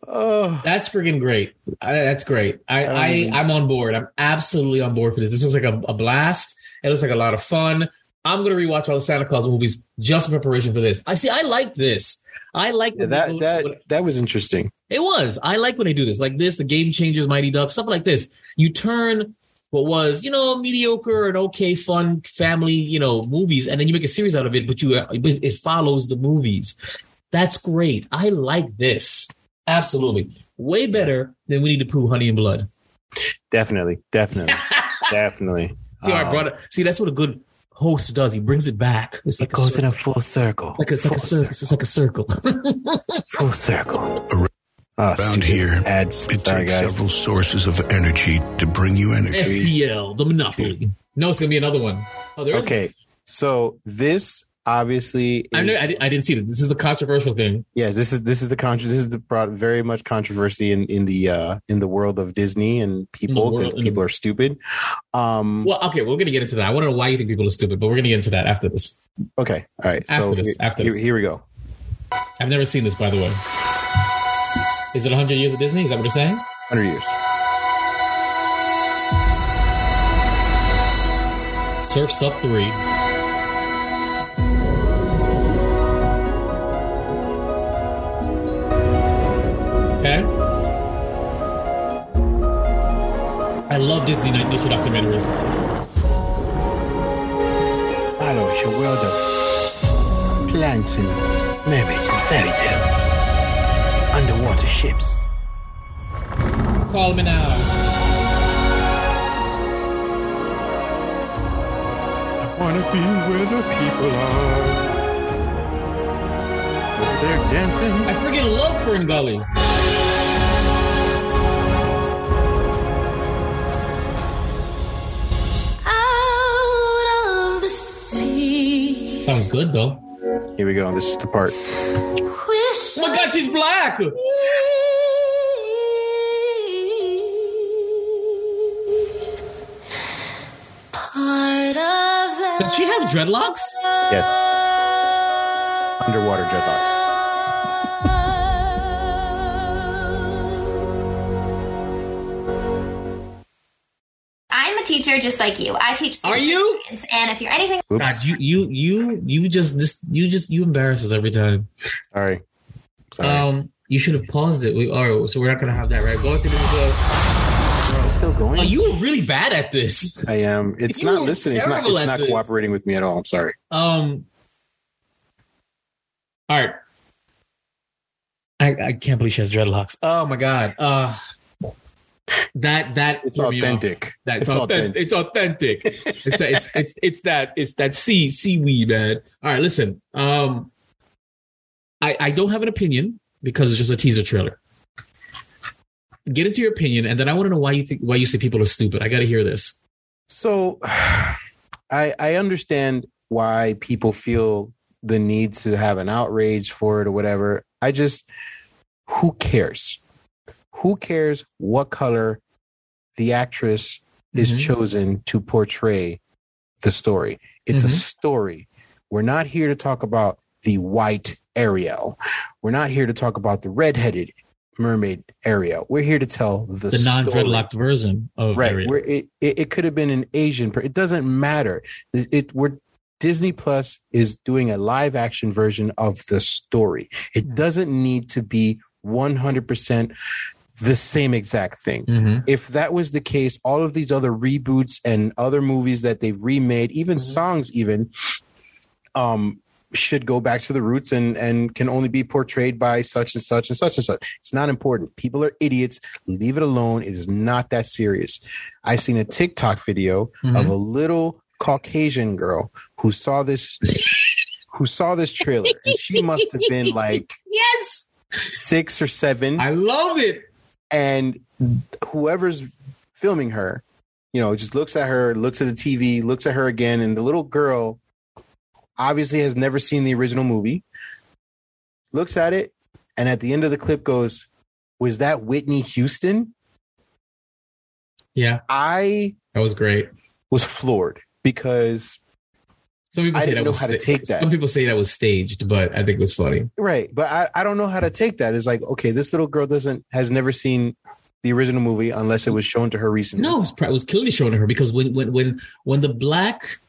oh, that's freaking great. I, that's great. I, don't I even- I'm on board. I'm absolutely on board for this. This looks like a, a blast. It looks like a lot of fun. I'm gonna rewatch all the Santa Claus movies just in preparation for this. I see. I like this. I like yeah, that people- that that was interesting. It was. I like when they do this, like this, the Game Changers, Mighty Ducks, stuff like this. You turn what was, you know, mediocre and okay, fun family, you know, movies, and then you make a series out of it, but you it follows the movies. That's great. I like this. Absolutely, way better than we need to Pooh, Honey and Blood. Definitely, definitely, definitely. See, I Um, brought it. See, that's what a good host does. He brings it back. It's like it goes in a full circle. like a, it's like a circle. It's like a circle. Full circle. Oh, Around here, ads. it Sorry, takes guys. several sources of energy to bring you energy. FPL, the Monopoly. No, it's gonna be another one. Oh, there is. Okay, so this obviously I is- know. I, di- I didn't see this. This is the controversial thing. Yes, this is this is the contro- this is the brought very much controversy in in the uh in the world of Disney and people because in the- people are stupid. Um Well, okay, we're gonna get into that. I want to know why you think people are stupid, but we're gonna get into that after this. okay, all right. After so this, after here, this. here we go. I've never seen this, by the way. Is it 100 years of Disney? Is that what you're saying? 100 years. Surf's Up 3. Okay. I love Disney Night Disney documentaries. Follow is a world of plants and mermaids and fairy tales. Underwater ships. Call me now. I wanna be where the people are. Where they're dancing. I freaking love FernGully. Out of the sea. Sounds good though. Here we go. This is the part. Oh my god, she's black! part of that. Does she have dreadlocks? Yes. Underwater dreadlocks. I'm a teacher just like you. I teach. Are you? students, And if you're anything, God, you you you you just this you just you embarrass us every time. Sorry. Sorry. Um, you should have paused it. We are so we're not gonna have that, right? Go through this with It's still going. Oh, you were really bad at this. I am. It's You not listening. It's not, it's at not this. cooperating with me at all. I'm sorry. Um. All right. I, I can't believe she has dreadlocks. Oh my god. Uh that that It's threw me off. authentic. That, It's it's, authentic. It's authentic. it's, that, it's it's it's that it's that sea seaweed, man. All right, listen. Um, I I don't have an opinion because it's just a teaser trailer. Get into your opinion, and then I want to know why you think why you say people are stupid. I got to hear this. So I I understand why people feel the need to have an outrage for it or whatever. I just who cares? Who cares what color the actress is Mhm. chosen to portray the story? It's a Mhm. story. We're not here to talk about the white Ariel. We're not here to talk about the redheaded mermaid Ariel. We're here to tell the, The non dreadlocked version of right Ariel. where it, it, it could have been an asian it doesn't matter it, it we're disney plus is doing a live action version of the story it doesn't need to be 100% the same exact thing Mhm. if that was the case all of these other reboots and other movies that they've remade even songs even um should go back to the roots and and can only be portrayed by such and such and such and such. It's not important. People are idiots. Leave it alone. It is not that serious. I seen a TikTok video Mhm. of a little Caucasian girl who saw this who saw this trailer and she must have been like yes six or seven. I love it. And whoever's filming her, you know, just looks at her, looks at the TV, looks at her again, and the little girl obviously has never seen the original movie, looks at it, and at the end of the clip goes, Was that Whitney Houston? Yeah, I that was great. was floored because Some people I say that know was how to take that. Some people say that was staged, but I think it was funny. right, but I, I don't know how to take that. It's like, okay, this little girl doesn't has never seen the original movie unless it was shown to her recently. No, it was, it was clearly shown to her because when when when when the black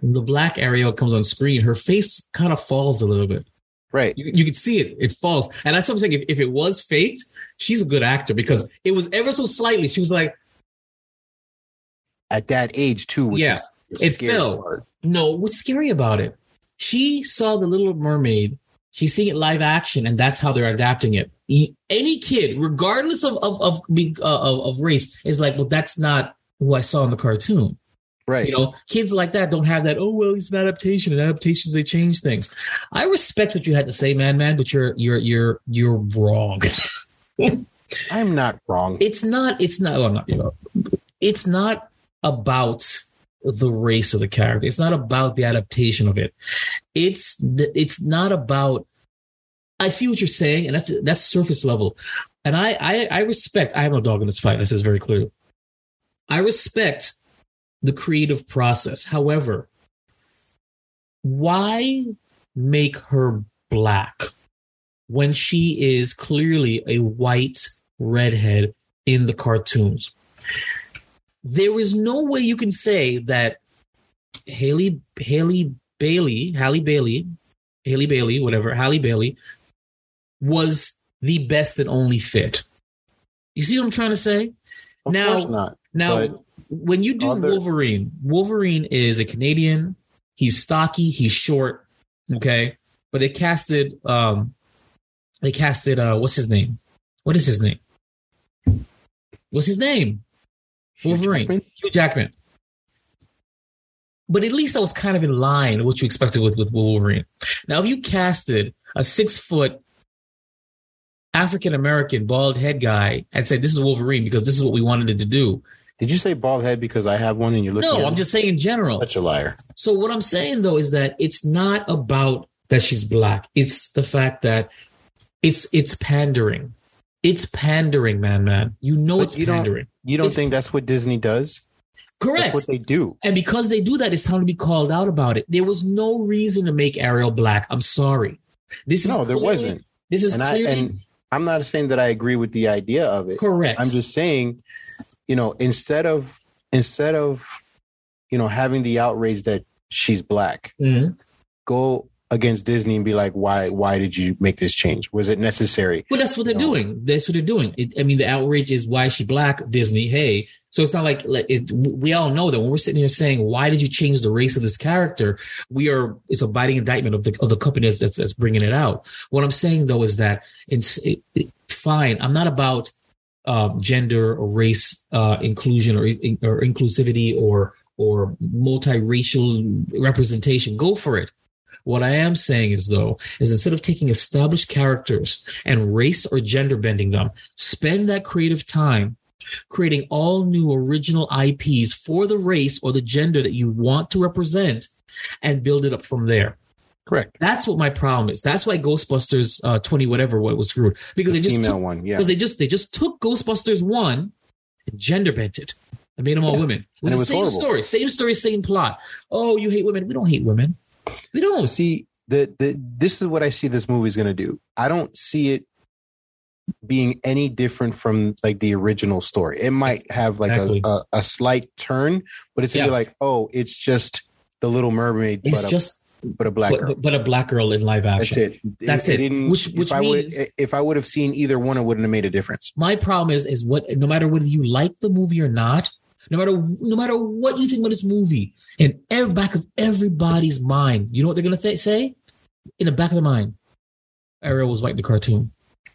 the black Ariel comes on screen, her face kind of falls a little bit. Right. You, you can see it; it falls, and that's what I'm saying. If, if it was faked, she's a good actor because it was ever so slightly. She was like, At that age too, which yeah, it fell. part. No, what's scary about it? She saw the Little Mermaid. She's seeing it live action, and that's how they're adapting it. Any kid, regardless of of of, uh, of of race, is like, well, that's not who I saw in the cartoon. Right. You know, kids like that don't have that. Oh well, it's an adaptation. And adaptations they change things. I respect what you had to say, man, man, but you're you're you're you're wrong. I'm not wrong. It's not. It's not. Well, I'm not. You know, it's not about the race of the character. It's not about the adaptation of it. It's the, it's not about. I see what you're saying, and that's that's surface level, and I I, I respect. I have no dog in this fight. This is very clear. I respect the creative process. However, why make her black when she is clearly a white redhead in the cartoons? There is no way you can say that Haley Haley Bailey, Halle Bailey, Haley Bailey, whatever, Halle Bailey was the best and only fit. You see what I'm trying to say? Of now, course not. now, But when you do other- Wolverine, Wolverine is a Canadian. He's stocky. He's short. Okay, but they casted. um They casted. uh What's his name? What is his name? What's his name? Wolverine. Jackman? Hugh Jackman. But at least I was kind of in line with what you expected with with Wolverine. Now, if you casted a six foot African American bald head guy and said this is Wolverine because this is what we wanted it to do, Did you say bald head because I have one and you're looking? no, I'm just saying in general. such a liar. So what I'm saying though is that it's not about that she's black. It's the fact that it's it's pandering. It's pandering, man, man. You know But it's you don't- pandering. You don't It's- think that's what Disney does? Correct. That's what they do. And because they do that, it's time to be called out about it. There was no reason to make Ariel black. I'm sorry. This is no, there wasn't. This is and I clearly and I'm not saying that I agree with the idea of it. Correct. I'm just saying, you know, instead of instead of you know having the outrage that she's black, Mhm. go against Disney and be like, why why did you make this change? Was it necessary? Well, that's what they're doing. That's what they're doing. It, I mean, the outrage is why is she black? Disney, hey. So it's not like it, we all know that when we're sitting here saying, why did you change the race of this character? We are it's a biting indictment of the of the company that's, that's bringing it out. What I'm saying though is that it's it, it- fine. I'm not about uh, gender or race uh, inclusion or, or inclusivity or or multiracial representation. Go for it. What I am saying is, though, is instead of taking established characters and race or gender bending them, spend that creative time creating all new original IPs for the race or the gender that you want to represent and build it up from there. Correct. That's what my problem is. That's why Ghostbusters uh, 20 whatever what was screwed because they just took, one, yeah. because they just they just took Ghostbusters 1 and gender bent it. and made them all women. It was it the was same horrible. story, same story, same plot. Oh, you hate women. We don't hate women. We don't. see the, the this is what I see this movie's gonna do. I don't see it being any different from like the original story. It might have like Exactly. a, a, a slight turn, but it's gonna be like, oh, it's just the Little Mermaid, It's just but a black but, girl. but, a black girl in live action. That's it. That's it. didn't- Which- if which I would if I would have seen either one, it wouldn't have made a difference. My problem is is what no matter whether you like the movie or not, no matter no matter what you think about this movie, in every back of everybody's mind, you know what they're gonna th- say? In the back of their mind, Ariel was white in the cartoon.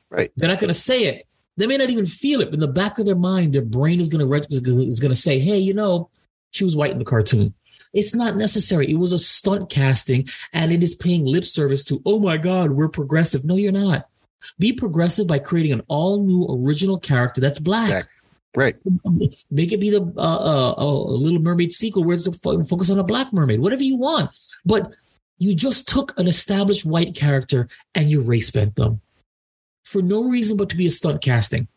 Right. They're not gonna say it. They may not even feel it, but in the back of their mind, their brain is gonna reg- is gonna- is gonna say, "Hey, you know, she was white in the cartoon." It's not necessary. It was a stunt casting, and it is paying lip service to, "Oh my God, we're progressive." No, you're not. Be progressive by creating an all new original character that's black. Right. Make it be the uh, uh, uh, Little Mermaid sequel where it's a fo- focus on a black mermaid, whatever you want. But you just took an established white character and you race bent them for no reason but to be a stunt casting.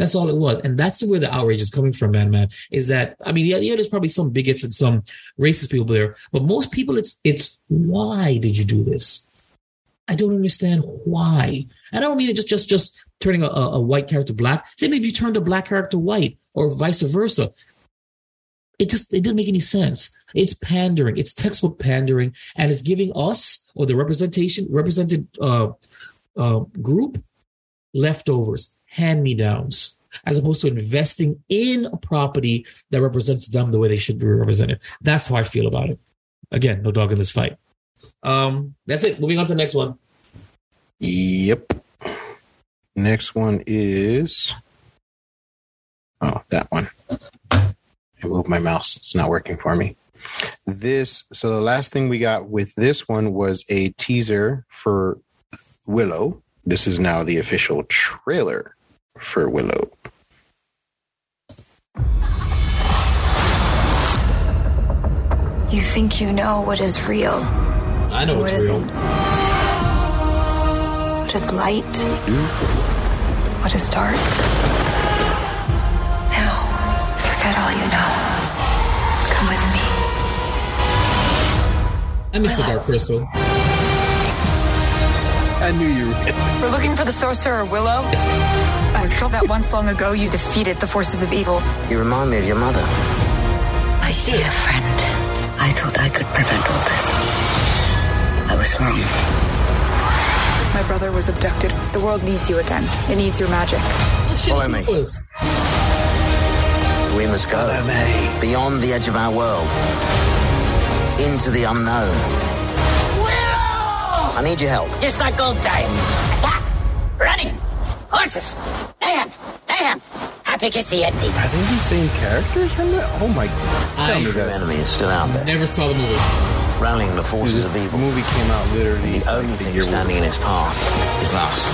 That's all it was. And that's where the outrage is coming from, man, man. Is that I mean, yeah, yeah, there's probably some bigots and some racist people there, but most people it's it's why did you do this? I don't understand why. And I don't mean just just just turning a, a a white character black. Same if you turned a black character white or vice versa. It just it didn't make any sense. It's pandering. It's textbook pandering, and it's giving us or the representation represented uh, uh, group leftovers, hand me downs, as opposed to investing in a property that represents them the way they should be represented. That's how I feel about it. Again, no dog in this fight. Um, that's it. Moving on to the next one. Yep. Next one is oh that one. I moved my mouse. It's not working for me. This so the last thing we got with this one was a teaser for Willow. This is now the official trailer for Willow. You think you know what is real. I know what what's real. isn't. What is light? What is dark? Now, forget all you know. Come with me. I miss the Dark Crystal. I knew you We're looking for the sorcerer Willow. I was told that once long ago you defeated the forces of evil. You remind me of your mother. My dear friend, I thought I could prevent all this. I was wrong. My brother was abducted. The world needs you again. It needs your magic. Follow me. We must go beyond the edge of our world, into the unknown. I need your help. Just like old times. Attack! Running! Horses! Mayhem! Mayhem! Happy to see it. Are they the same characters from that? Oh my god. Tell me True that. enemy is still out there. Never saw the movie. Rallying the forces of evil. The movie came out literally. The only thing standing in its path is us.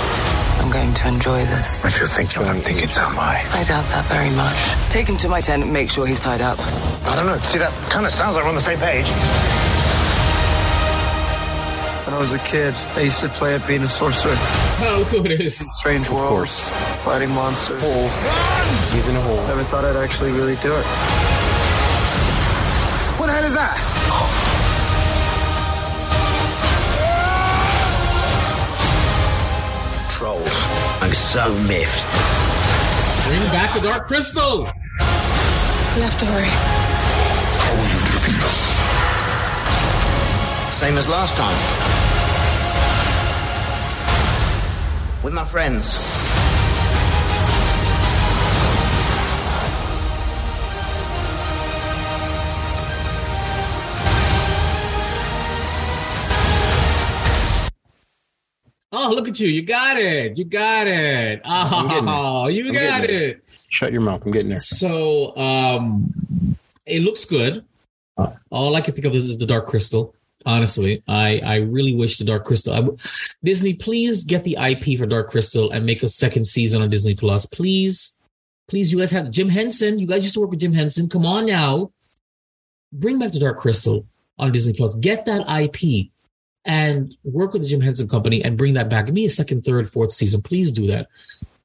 I'm going to enjoy this. If you think you're not thinking some way. I doubt that very much. Take him to my tent and make sure he's tied up. I don't know. See, that kind of sounds like we're on the same page. When I was a kid, I used to play at being a sorcerer. Oh, look who it is. Strange worlds, fighting monsters. He's in a hole. Never thought I'd actually really do it. What the hell is that? Trolls. I'm so miffed. Bring back the Dark Crystal. You have to hurry. How will you defeat us? Same as last time. With my friends. Oh, look at you. You got it. You got it. I'm getting Oh, you I'm got getting there. it. Shut your mouth. I'm getting there. So, um, it looks good. Uh, all I can think of is, is the Dark Crystal. Honestly, I I really wish the Dark Crystal. I Disney, please get the IP for Dark Crystal and make a second season on Disney Plus, please. Please, you guys have Jim Henson. You guys used to work with Jim Henson. Come on now, bring back the Dark Crystal on Disney Plus. Get that IP and work with the Jim Henson Company and bring that back. Give me a second, third, fourth season. Please do that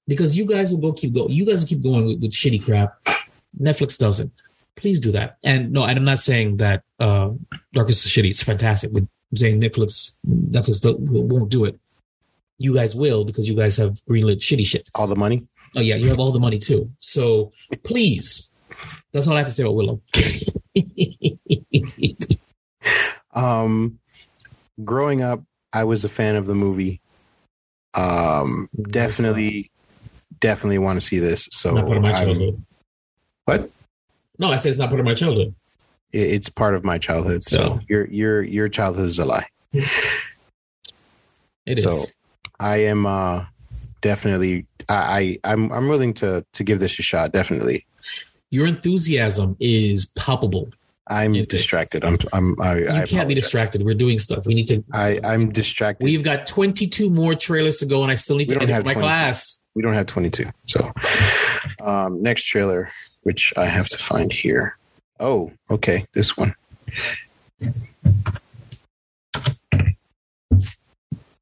because you guys will go keep going. You guys will keep going with, with shitty crap. Netflix doesn't. Please do that. And no, and I'm not saying that uh, Darkest is shitty. It's fantastic. But I'm saying Netflix, Netflix won't do it. You guys will because you guys have greenlit shitty shit. All the money. Oh yeah, you have all the money too. So please, that's all I have to say about Willow. Um, growing up, I was a fan of the movie. Um, definitely, definitely want to see this. So not part of my I'm- What? No, I said it's not part of my childhood. it's part of my childhood. So So- your your your childhood is a lie. It is. So I am uh definitely I, I I'm I'm willing to to give this a shot. Definitely. Your enthusiasm is palpable. I'm distracted. I'm I'm I, You I can't be distracted. We're doing stuff. We need to. I I'm distracted. We've got 22 more trailers to go, and I still need We to edit my 22. class. We don't have 22. So um next trailer which I have to find here. Oh, okay, this one.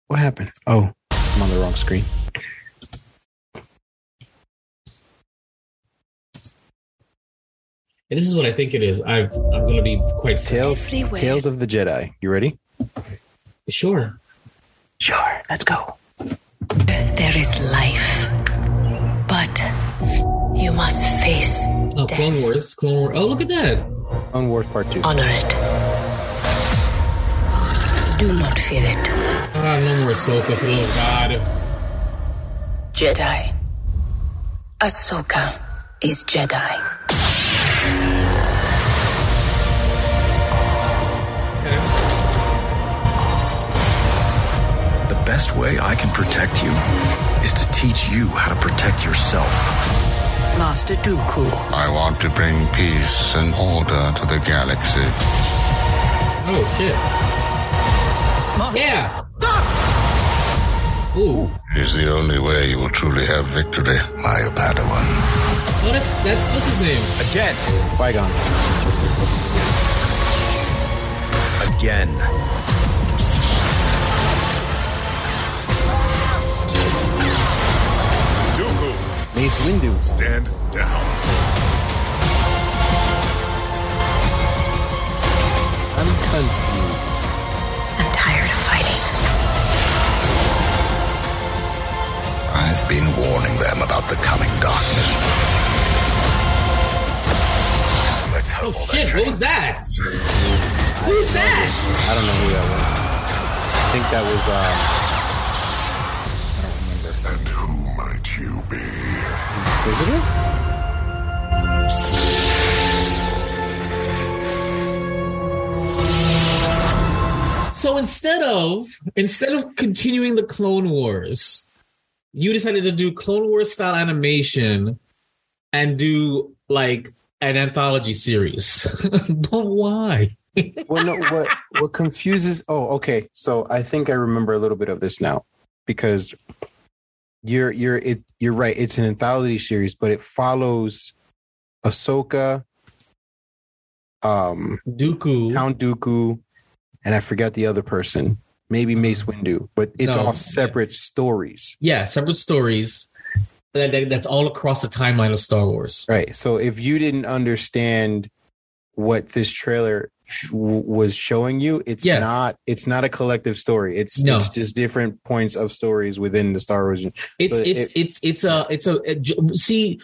What happened? Oh, I'm on the wrong screen. And this is what I think it is. I've, I'm going to be quite Tales Tales of the Jedi. You ready? Sure. Sure. Let's go. There is life, but you must face Oh, Clone Wars. Clone Wars. Oh, look at that. Clone Wars Part 2. honor it. Do not fear it. Ah, no more Ahsoka, for the love of God. Jedi. Ahsoka is Jedi. The best way I can protect you is to teach you how to protect yourself. Master Dooku. I want to bring peace and order to the galaxy. Oh, shit. Yeah. Ah! Ooh. It is the only way you will truly have victory, my Padawan. Oh, that's, that's, what's his name? Again. Qui-Gon. Again. Mace Windu. stand down. I'm confused. I'm tired of fighting. I've been warning them about the coming darkness. Let's help Oh, shit. What was that? Who's that? I don't know who that was. I think that was uh So instead of instead of continuing the Clone Wars, you decided to do Clone Wars style animation and do like an anthology series. but why? well no what what confuses oh okay so i think i remember a little bit of this now because you're you're it you're right. It's an anthology series but it follows ahsoka um Dooku, count dooku and i forgot the other person. Maybe mace windu but it's No, all separate stories. Yeah, separate stories. That, that- that's all across the timeline of Star Wars. right. So if you didn't understand what this trailer was showing you, it's Yeah. not it's not a collective story. It's No. it's just different points of stories within the Star Wars. It's So it's it- it's it's a it's a see.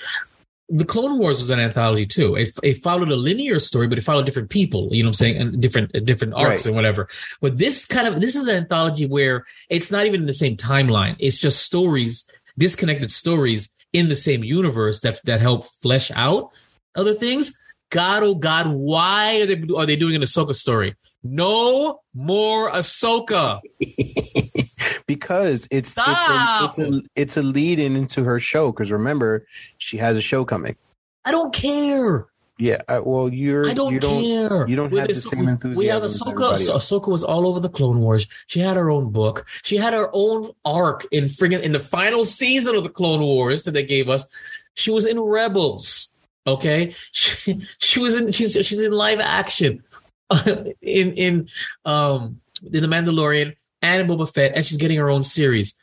The Clone Wars was an anthology too. It, it followed a linear story, but it followed different people. You know what I'm saying, and different different arcs Right. and whatever. But this kind of this is an anthology where it's not even in the same timeline. It's just stories, disconnected stories in the same universe that that help flesh out other things. God, oh God, why are they are they doing an Ahsoka story? No more Ahsoka. because it's it's a, it's a it's a lead in into her show. Because remember, she has a show coming. I don't care. Yeah, uh, well, you're I don't, you don't care. you don't With have the same enthusiasm. We have Ahsoka. Ah-. Ahsoka was all over the Clone Wars. She had her own book. She had her own arc in friggin' in the final season of the Clone Wars that they gave us. She was in Rebels. Okay, she, she was in. She's she's in live action in in um in the Mandalorian and in Boba Fett, and she's getting her own series.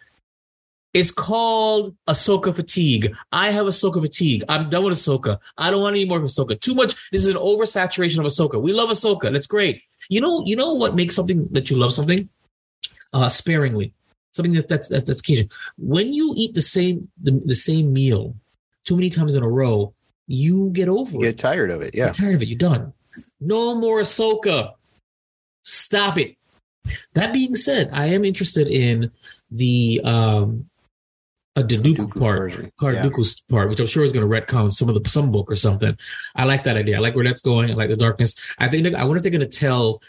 It's called Ahsoka fatigue. I have Ahsoka fatigue. I'm done with Ahsoka. I don't want any more of Ahsoka. Too much. This is an oversaturation of Ahsoka. We love Ahsoka. That's great. You know, you know what makes something that you love something? Uh sparingly. Something that, that's that's that's occasion. When you eat the same the, the same meal too many times in a row, you get over You it. get tired of it. Yeah, You're tired of it. You're done. No more Ahsoka. Stop it. That being said, I am interested in the um a Dooku part, version. Card Yeah. Part, which I'm sure is going to retcon some of the some book or something. I like that idea. I like where that's going. I like the darkness. I think I wonder if they're going to tell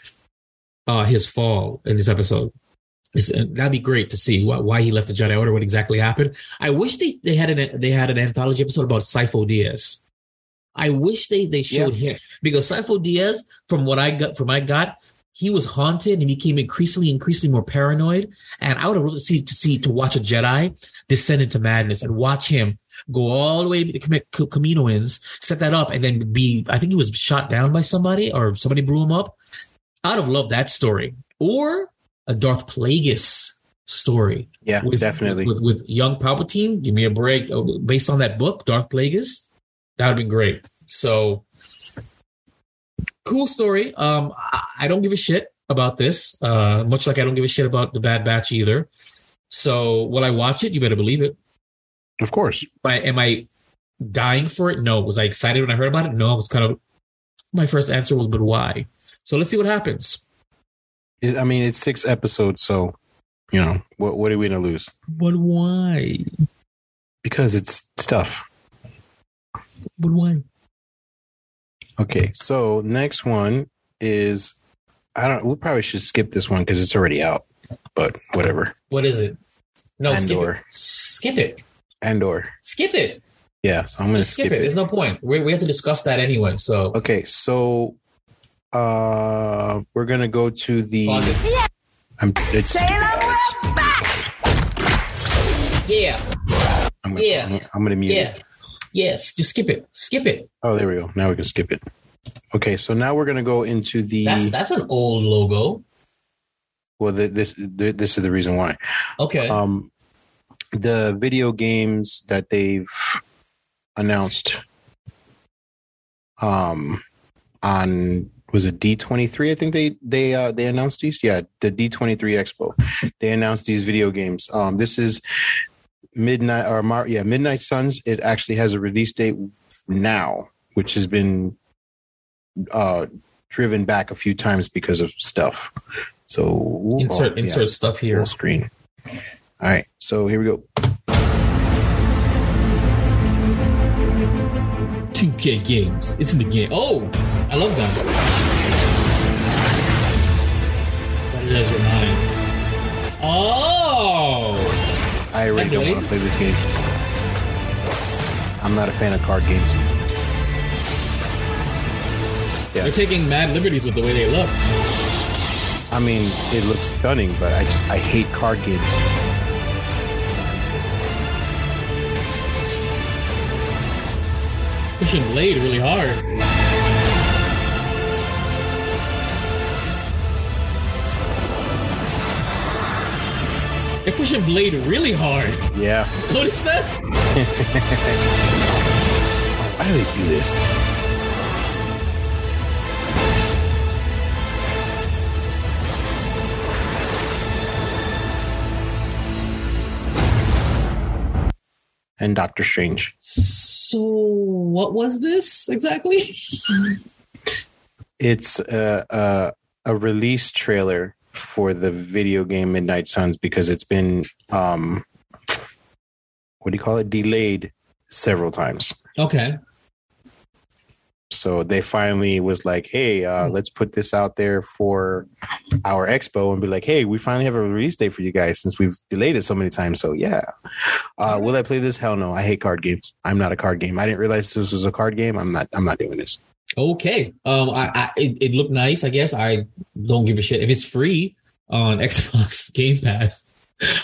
uh his fall in this episode. It's- that'd be great to see why, why he left the Jedi Order, what exactly happened. I wish they, they had an they had an anthology episode about Sifo Dyas. I wish they they showed him because Sifo Dyas, from what I got from I got, he was haunted and he became increasingly increasingly more paranoid. And I would have loved to see to see to watch a Jedi descend into madness and watch him go all the way to the Cam- Cam- Kaminoans, set that up, and then be. I think he was shot down by somebody or somebody blew him up. I'd have loved that story or a Darth Plagueis story. Yeah, definitely. With, with young Palpatine, give me a break. Oh, Based on that book, Darth Plagueis, that would have been great. So cool story. Um, I, don't give a shit about this. Uh, much like I don't give a shit about the Bad Batch either. So will I watch it? You better believe it. Of course. Am I, am I dying for it? No. Was I excited when I heard about it? No. I was kind of. My first answer was, but why? So let's see what happens. It- I mean, it's six episodes, so you know what? What are we gonna lose? But why? Because it's stuff. But why? Okay, so next one is I don't. We probably should skip this one because it's already out. But whatever. What is it? No, Andor. skip it. Skip it. Andor. Skip it. Yeah, so I'm gonna skip, skip, it. it. There's no point. We, we have to discuss that anyway. So Okay, so uh we're gonna go to the. I'm. It's. yeah, I'm gonna, yeah, I'm gonna mute yeah, it. yes. Just skip it. Skip it. Oh, there we go. Now we can skip it. Okay, so now we're gonna go into the. That's that's an old logo. well, the, this the, this is the reason why. Okay. Um, the video games that they've announced. Um, on was it D twenty three? I think they they uh, they announced these. Yeah, the D twenty three Expo. They announced these video games. Um, this is midnight or Mar- yeah Midnight Suns. It actually has a release date now, which has been uh driven back a few times because of stuff. So Insert oh, yeah, insert stuff here. full screen. All right, so here we go. 2K games. It's in the game. Oh, I love that. That does reminds. Oh, I really don't want to play this game. I'm not a fan of card games. they're taking mad liberties with the way they look. I mean, it looks stunning, but I just I hate card games. Pushing Blade really hard. They're pushing Blade really hard. Yeah. Notice that? Why do they do this? And Doctor Strange. So, what was this exactly? it's a, a, a release trailer for the video game Midnight Suns because it's been um what do you call it delayed several times. Okay. So they finally was like, "Hey, uh, let's put this out there for our expo and be like, hey, we finally have a release date for you guys since we've delayed it so many times." So yeah, uh, will I play this? Hell no, I hate card games. I'm not a card game. I didn't realize this was a card game. I'm not. I'm not doing this. Okay. Um, I, I it, it looked nice. I guess I don't give a shit if it's free on Xbox Game Pass.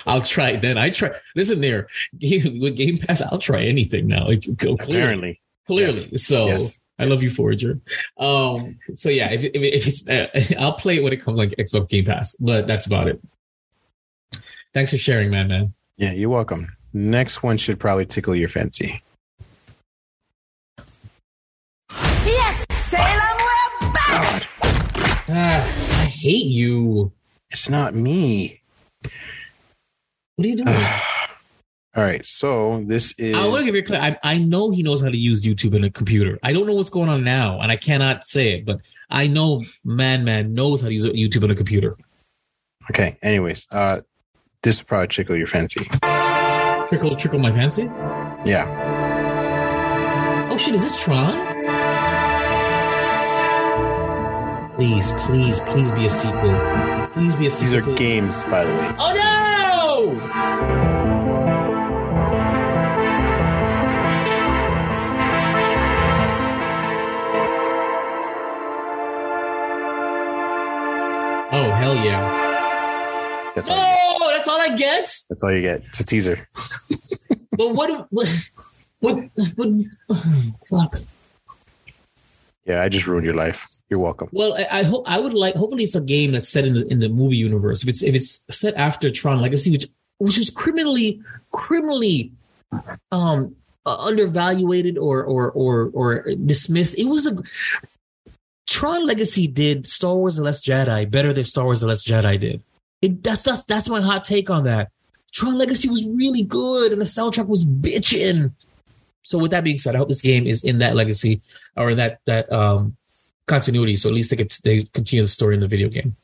I'll try it then. I try. Listen there, with Game Pass, I'll try anything now. Like, go clearly, clearly. Yes. So Yes. I love you, Forager. Um, so yeah, if, if, if it's, uh, I'll play it when it comes on Xbox Game Pass, but that's about it. Thanks for sharing, man, man. Yeah, you're welcome. Next one should probably tickle your fancy. I hate you. It's not me. What are you doing? All right, so this is. I want to give you clear. I, I know he knows how to use YouTube in a computer. I don't know what's going on now, and I cannot say it, but I know Man Man knows how to use YouTube on a computer. Okay. Anyways, uh, this will probably tickle your fancy. Trickle, trickle my fancy. Yeah. Oh shit! Is this Tron? Please, please, please be a sequel. Please be a sequel. These are to- games, by the way. Oh no! Oh hell yeah! That's all. Oh, that's all I get. That's all you get. It's a teaser. But what? What? What? what oh, fuck. Yeah, I just ruined your life. You're welcome. Well, I, I hope I would like. Hopefully, it's a game that's set in the in the movie universe. If it's if it's set after Tron Legacy, which which was criminally criminally um undervaluated or or or or dismissed. It was a Tron Legacy did Star Wars: The Last Jedi better than Star Wars: The Last Jedi did. It that's that's, that's my hot take on that. Tron Legacy was really good, and the soundtrack was bitching. So with that being said, I hope this game is in that legacy or in that that um continuity. So at least they could they continue the story in the video game.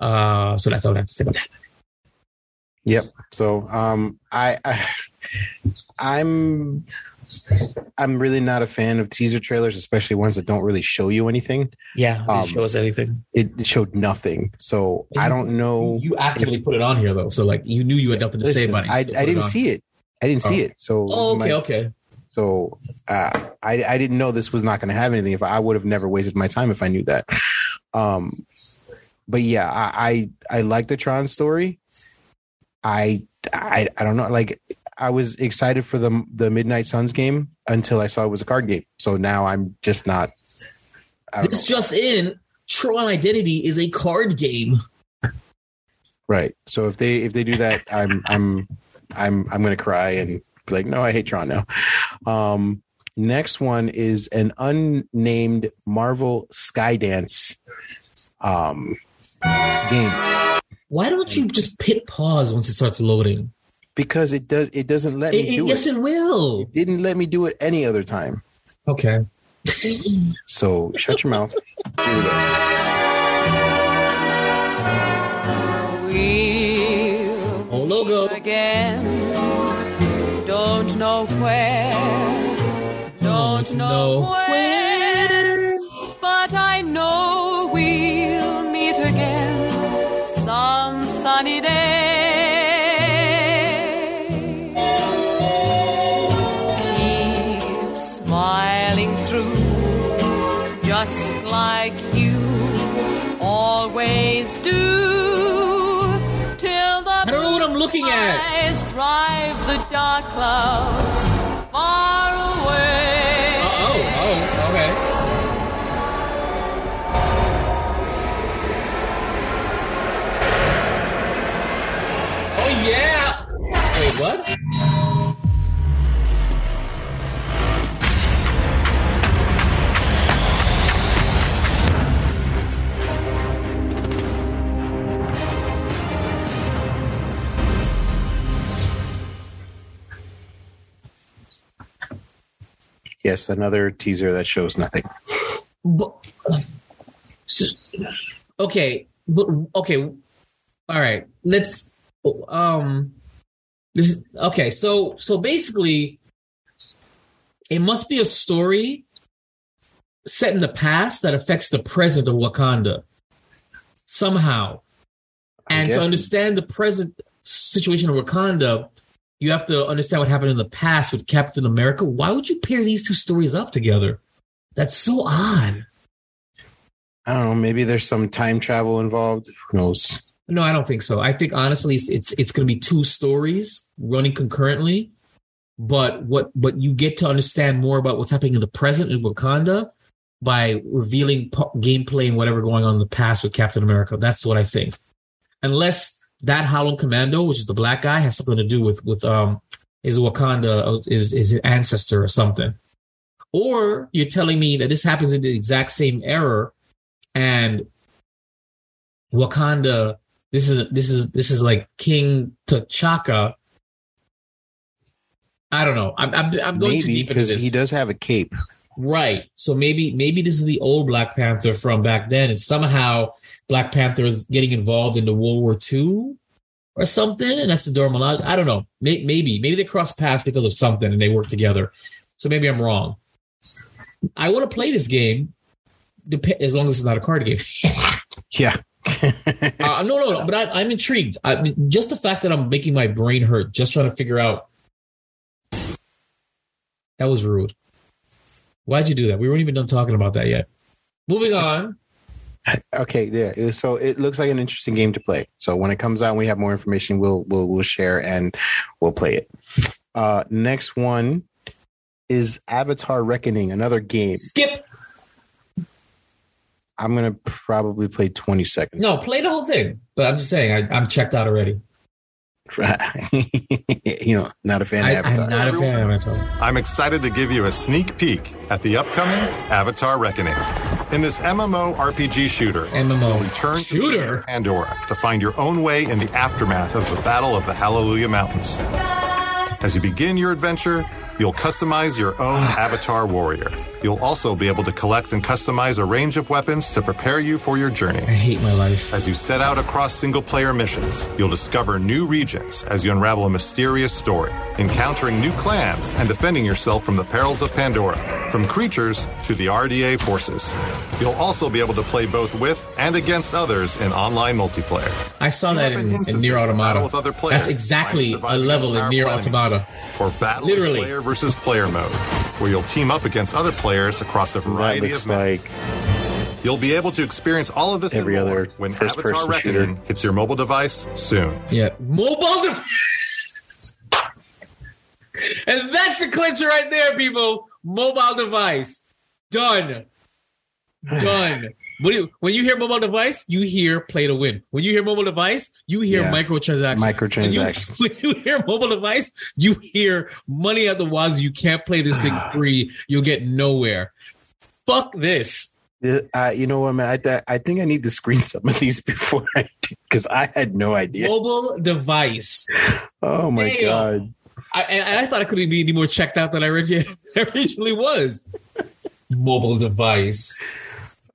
Uh, so that's all I have to say about that. Yep. So um I, I I'm I'm really not a fan of teaser trailers, especially ones that don't really show you anything. Yeah, Um, it show us anything. It, it showed nothing. So I don't know. You actively put it on here though, so like you knew you had nothing to say about it. I, I didn't on. see it. I didn't see Oh. it. So Oh, okay, my- okay. So uh, I I didn't know this was not going to have anything. If I, I would have never wasted my time if I knew that. Um, but yeah, I I, I like the Tron story. I I I don't know. Like I was excited for the the Midnight Suns game until I saw it was a card game. So now I'm just not. This know. just in: Tron Identity is a card game. Right. So if they if they do that, I'm I'm I'm I'm gonna cry and be like, no, I hate Tron now. Um, next one is an unnamed Marvel Skydance um, game Why don't you just hit pause once it starts loading? because it does it doesn't let me do it- yes, it. it will. It didn't let me do it any other time. Okay. So shut your mouth. Here we go. Know when, but I know we'll meet again some sunny day. Keep smiling through, just like you always do. Till the I don't know what I'm looking at. drive the dark clouds Yes, another teaser that shows nothing. But, okay, but okay, all right. Let's um this okay. So so basically, it must be a story set in the past that affects the present of Wakanda somehow. And to understand the present situation of Wakanda, you have to understand what happened in the past with Captain America. Why would you pair these two stories up together? That's so odd. I don't know. Maybe there's some time travel involved. Who knows? No, I don't think so. I think honestly, it's it's, it's going to be two stories running concurrently. But what but you get to understand more about what's happening in the present in Wakanda by revealing po- gameplay and whatever going on in the past with Captain America. That's what I think. Unless that Howling Commando, which is the black guy, has something to do with with um is Wakanda is is his ancestor or something. Or you're telling me that this happens in the exact same era and Wakanda this is this is this is like King T'Chaka. I don't know. I'm I'm, I'm going too Maybe deep into because this. he does have a cape. Right. So maybe maybe this is the old Black Panther from back then, and somehow Black Panther is getting involved in the World War II or something, and that's the Dora Milaje. I don't know. May- Maybe maybe they cross paths because of something and they work together. So maybe I'm wrong. I want to play this game, as long as it's not a card game. Yeah. uh, no, no, no. But I, I'm intrigued. I, just the fact that I'm making my brain hurt just trying to figure out. That was rude. Why'd you do that? We weren't even done talking about that yet. Moving on. Okay, yeah. So it looks like an interesting game to play. So when it comes out, and we have more information. We'll we'll we'll share and we'll play it. Uh, next one is Avatar: Reckoning, another game. Skip. I'm gonna probably play 20 seconds. No, play the whole thing. But I'm just saying, I, I'm checked out already. you know, not a fan I, of Avatar. I'm not a fan of Avatar. I'm excited to give you a sneak peek at the upcoming Avatar Reckoning. In this MMO RPG shooter, MMO return shooter to Pandora to find your own way in the aftermath of the Battle of the Hallelujah Mountains. As you begin your adventure, you'll customize your own ah. avatar warrior. You'll also be able to collect and customize a range of weapons to prepare you for your journey. I hate my life. As you set out across single player missions, you'll discover new regions as you unravel a mysterious story, encountering new clans and defending yourself from the perils of Pandora, from creatures to the RDA forces. You'll also be able to play both with and against others in online multiplayer. I saw that in, in Nier Automata. with other players, That's exactly a level in Nier Automata. or battle Literally. Player versus player mode, where you'll team up against other players across a variety looks of maps. You'll be able to experience all of this Every other when first-person Avatar Reckoning shooter. hits your mobile device soon. Yeah, mobile device. and that's the clincher right there, people. Mobile device. Done. Done. When you, when you hear mobile device, you hear play to win. When you hear mobile device, you hear Yeah. microtransactions. Microtransactions. When you, when you hear mobile device, you hear money at the wazoo. You can't play this thing free. You'll get nowhere. Fuck this. Uh, you know what, man? I, th- I think I need to screen some of these before I do because I had no idea. Mobile device. Oh my Damn. god! I, and I thought I couldn't be any more checked out than I origi- originally was. Mobile device.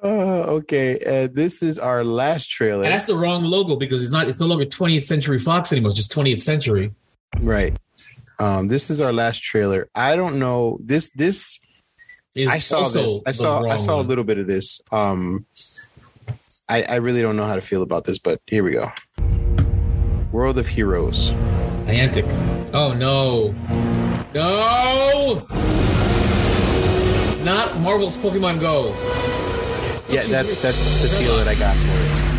Oh, okay. Uh, this is our last trailer. And that's the wrong logo because it's not. It's no longer 20th Century Fox anymore. It's just 20th Century. Right. Um, this is our last trailer. I don't know this. This Is I saw this. I saw. I saw a little bit of this. Um, I, I really don't know how to feel about this, but here we go. World of Heroes. Niantic. Oh no, no, not Marvel's Pokemon Go. Yeah, that's that's the feel that I got for it.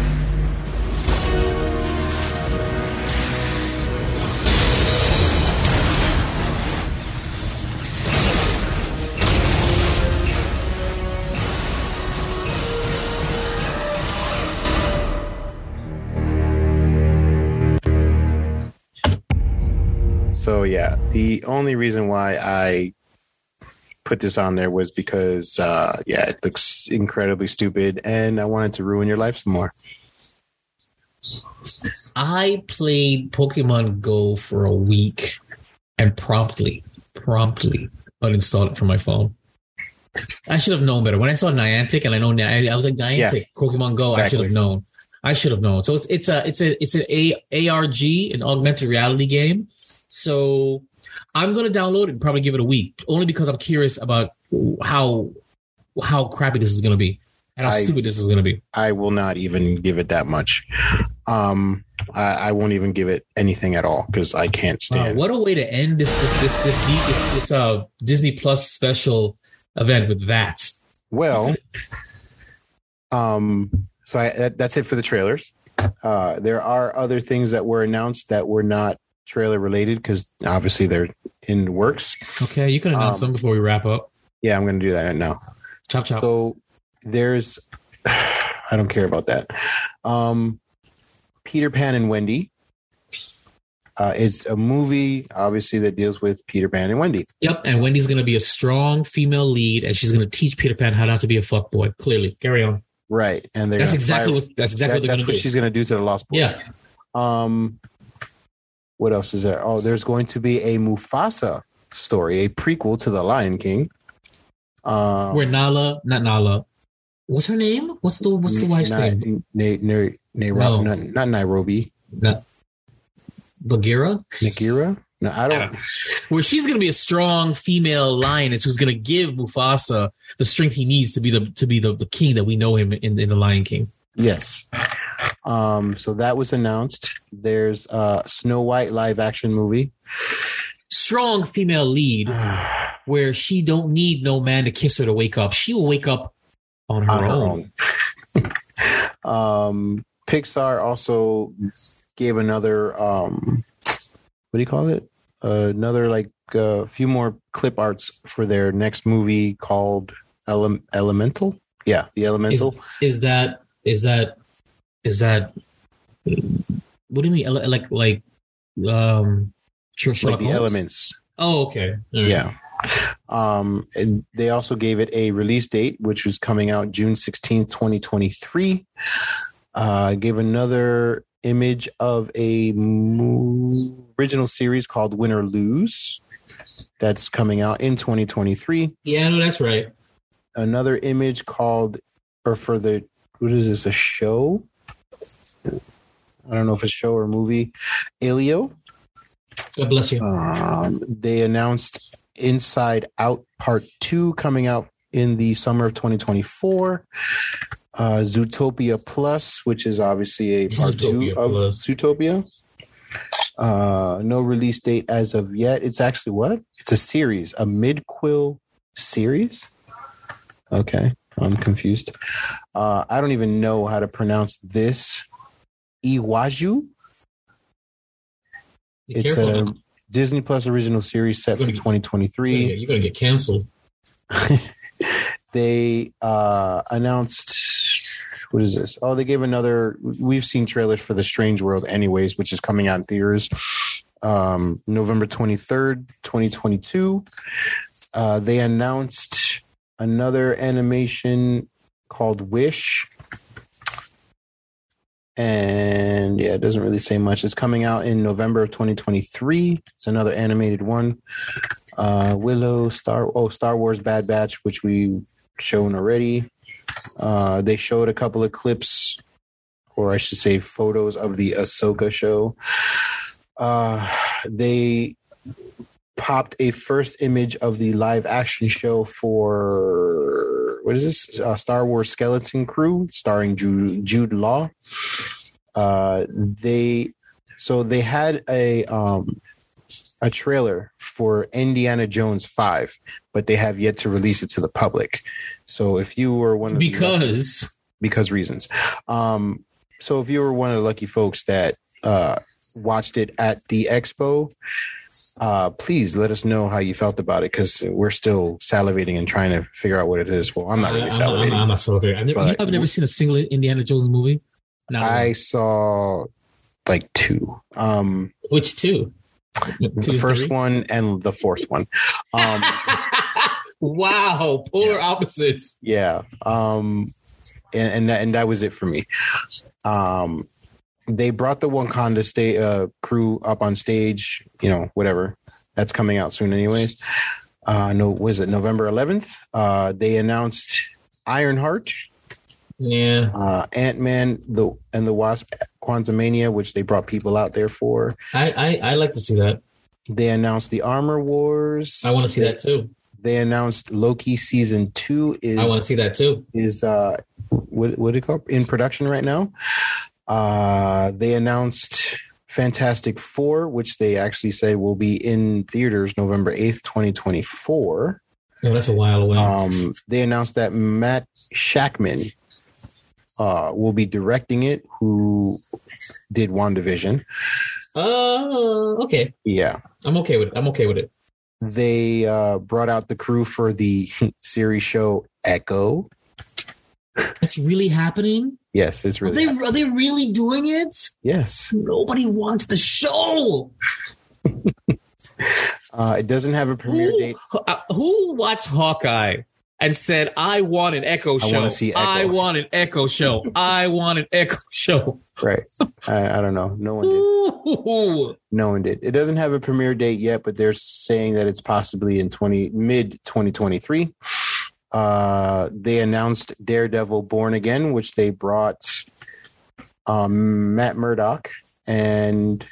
So yeah, the only reason why I put this on there was because uh yeah, it looks incredibly stupid and I wanted to ruin your life some more. I played Pokemon Go for a week and promptly, promptly uninstalled it from my phone. I should have known better. When I saw Niantic and I know Niantic, I was like Niantic, Yeah. Pokemon Go. I should have known. I should have known. So it's it's a it's a it's an a ARG, an augmented reality game. So I'm gonna download it and probably give it a week, only because I'm curious about how how crappy this is gonna be and how I- stupid this is gonna be. I will not even give it that much. Um, I, I won't even give it anything at all because I can't Wow, stand. what a way to end this this this this this, this, this uh Disney Plus special event with that. Well, um, so I, that, that's it for the trailers. Uh, there are other things that were announced that were not trailer related because obviously they're in works. Okay, you can announce Um, them before we wrap up. Yeah, I'm going to do that right now. Chop chop. So there's, I don't care about that. Um, Peter Pan and Wendy. Uh, it's a movie, obviously, that deals with Peter Pan and Wendy. Yep, and Wendy's going to be a strong female lead, and she's going to teach Peter Pan how not to be a fuck boy. Clearly, carry on. Right, and That's exactly fire- what- that's exactly that- what that's what do. she's going to do to the Lost Boys. Yeah. Um, what else is there? Oh, there's going to be a Mufasa story, a prequel to the Lion King. Um, Where Nala, not Nala, what's her name? What's the what's the wife's not, name? Na, Na, Nairobi, No. not, not Nairobi. Not Bagheera. Nagira? No, I don't. Where she's going to be a strong female lioness who's going to give Mufasa the strength he needs to be the to be the, the king that we know him in, in the Lion King. Yes. Um, so that was announced. There's a Snow White live action movie. Strong female lead where she don't need no man to kiss her to wake up. She will wake up on her, On her own. Um, Pixar also gave another um, what do you call it? Uh, another like a few more clip arts for their next movie called Ele- Elemental. Yeah, the Is, Elemental. is that is that is that what do you mean like like um Sher- like the Holmes? elements. Oh, okay. Right. Yeah. Um, and they also gave it a release date, which was coming out June 16th, 2023. Uh, gave another image of a mo- original series called Win or Lose that's coming out in 2023. Yeah, no, that's right. Another image called, or for the, what is this, a show? I don't know if it's a show or movie. Alio. God bless you. Um, they announced Inside Out Part 2 coming out in the summer of 2024. Uh, Zootopia Plus, which is obviously a part Zootopia two of Plus. Zootopia. Uh, no release date as of yet. It's actually what? It's a series, a mid quill series. Okay, I'm confused. Uh, I don't even know how to pronounce this. Iwaju. Be It's careful a now. Disney Plus original series set for You're 2023 you're gonna get canceled. they uh announced what is this oh they gave another we've seen trailers for the strange world anyways which is coming out in theaters um november 23rd 2022 uh they announced another animation called wish and yeah it doesn't really say much. It's coming out in november of 2023 it's another animated one. Uh willow star oh star wars bad batch which we shown already. Uh they showed a couple of clips or i should say photos of the ahsoka show. Uh they popped a first image of the live action show for what is this uh, star wars skeleton crew starring jude, jude law uh they so they had a um a trailer for Indiana Jones 5, but they have yet to release it to the public. So if you were one of the Because because reasons. Um so if you were one of the lucky folks that uh watched it at the expo, uh please let us know how you felt about it because we're still salivating and trying to figure out what it is. Well, I'm not really I'm, salivating. I'm, I'm not salivating. I've never, But- I've never seen a single Indiana Jones movie. No, I saw like two. Um which two? The first three? one and the fourth one. Um Wow, polar opposites. yeah um and and that, and that was it for me um they brought the wakanda sta- uh, crew up on stage you know whatever that's coming out soon anyways uh, no, was it November 11th? Uh, they announced Ironheart, Yeah. uh, Ant Man, the and the Wasp, Quantumania, which they brought people out there for. I, I I like to see that. They announced the Armor Wars. I want to see that too. They announced Loki season two is I want to see that too. is uh what what do you call in production right now. Uh they announced Fantastic Four, which they actually said will be in theaters November eighth, twenty twenty four. Oh, that's a while away. Um, they announced that Matt Shakman uh, will be directing it, who did WandaVision. Uh, okay. Yeah. I'm okay with it. I'm okay with it. They uh, brought out the crew for the series show Echo. That's really happening. Yes, it's Are really. they are they really doing it? yes. Nobody wants the show. Uh, it doesn't have a premiere Who, date. uh, who watched Hawkeye and said, "I want an Echo I show. wanna see Echo." I want an Echo show. I want an Echo show." Right. I, I don't know. No one did. Ooh. No one did. It doesn't have a premiere date yet, but they're saying that it's possibly in twenty mid twenty twenty three. Uh, they announced Daredevil Born Again, which they brought um, Matt Murdock and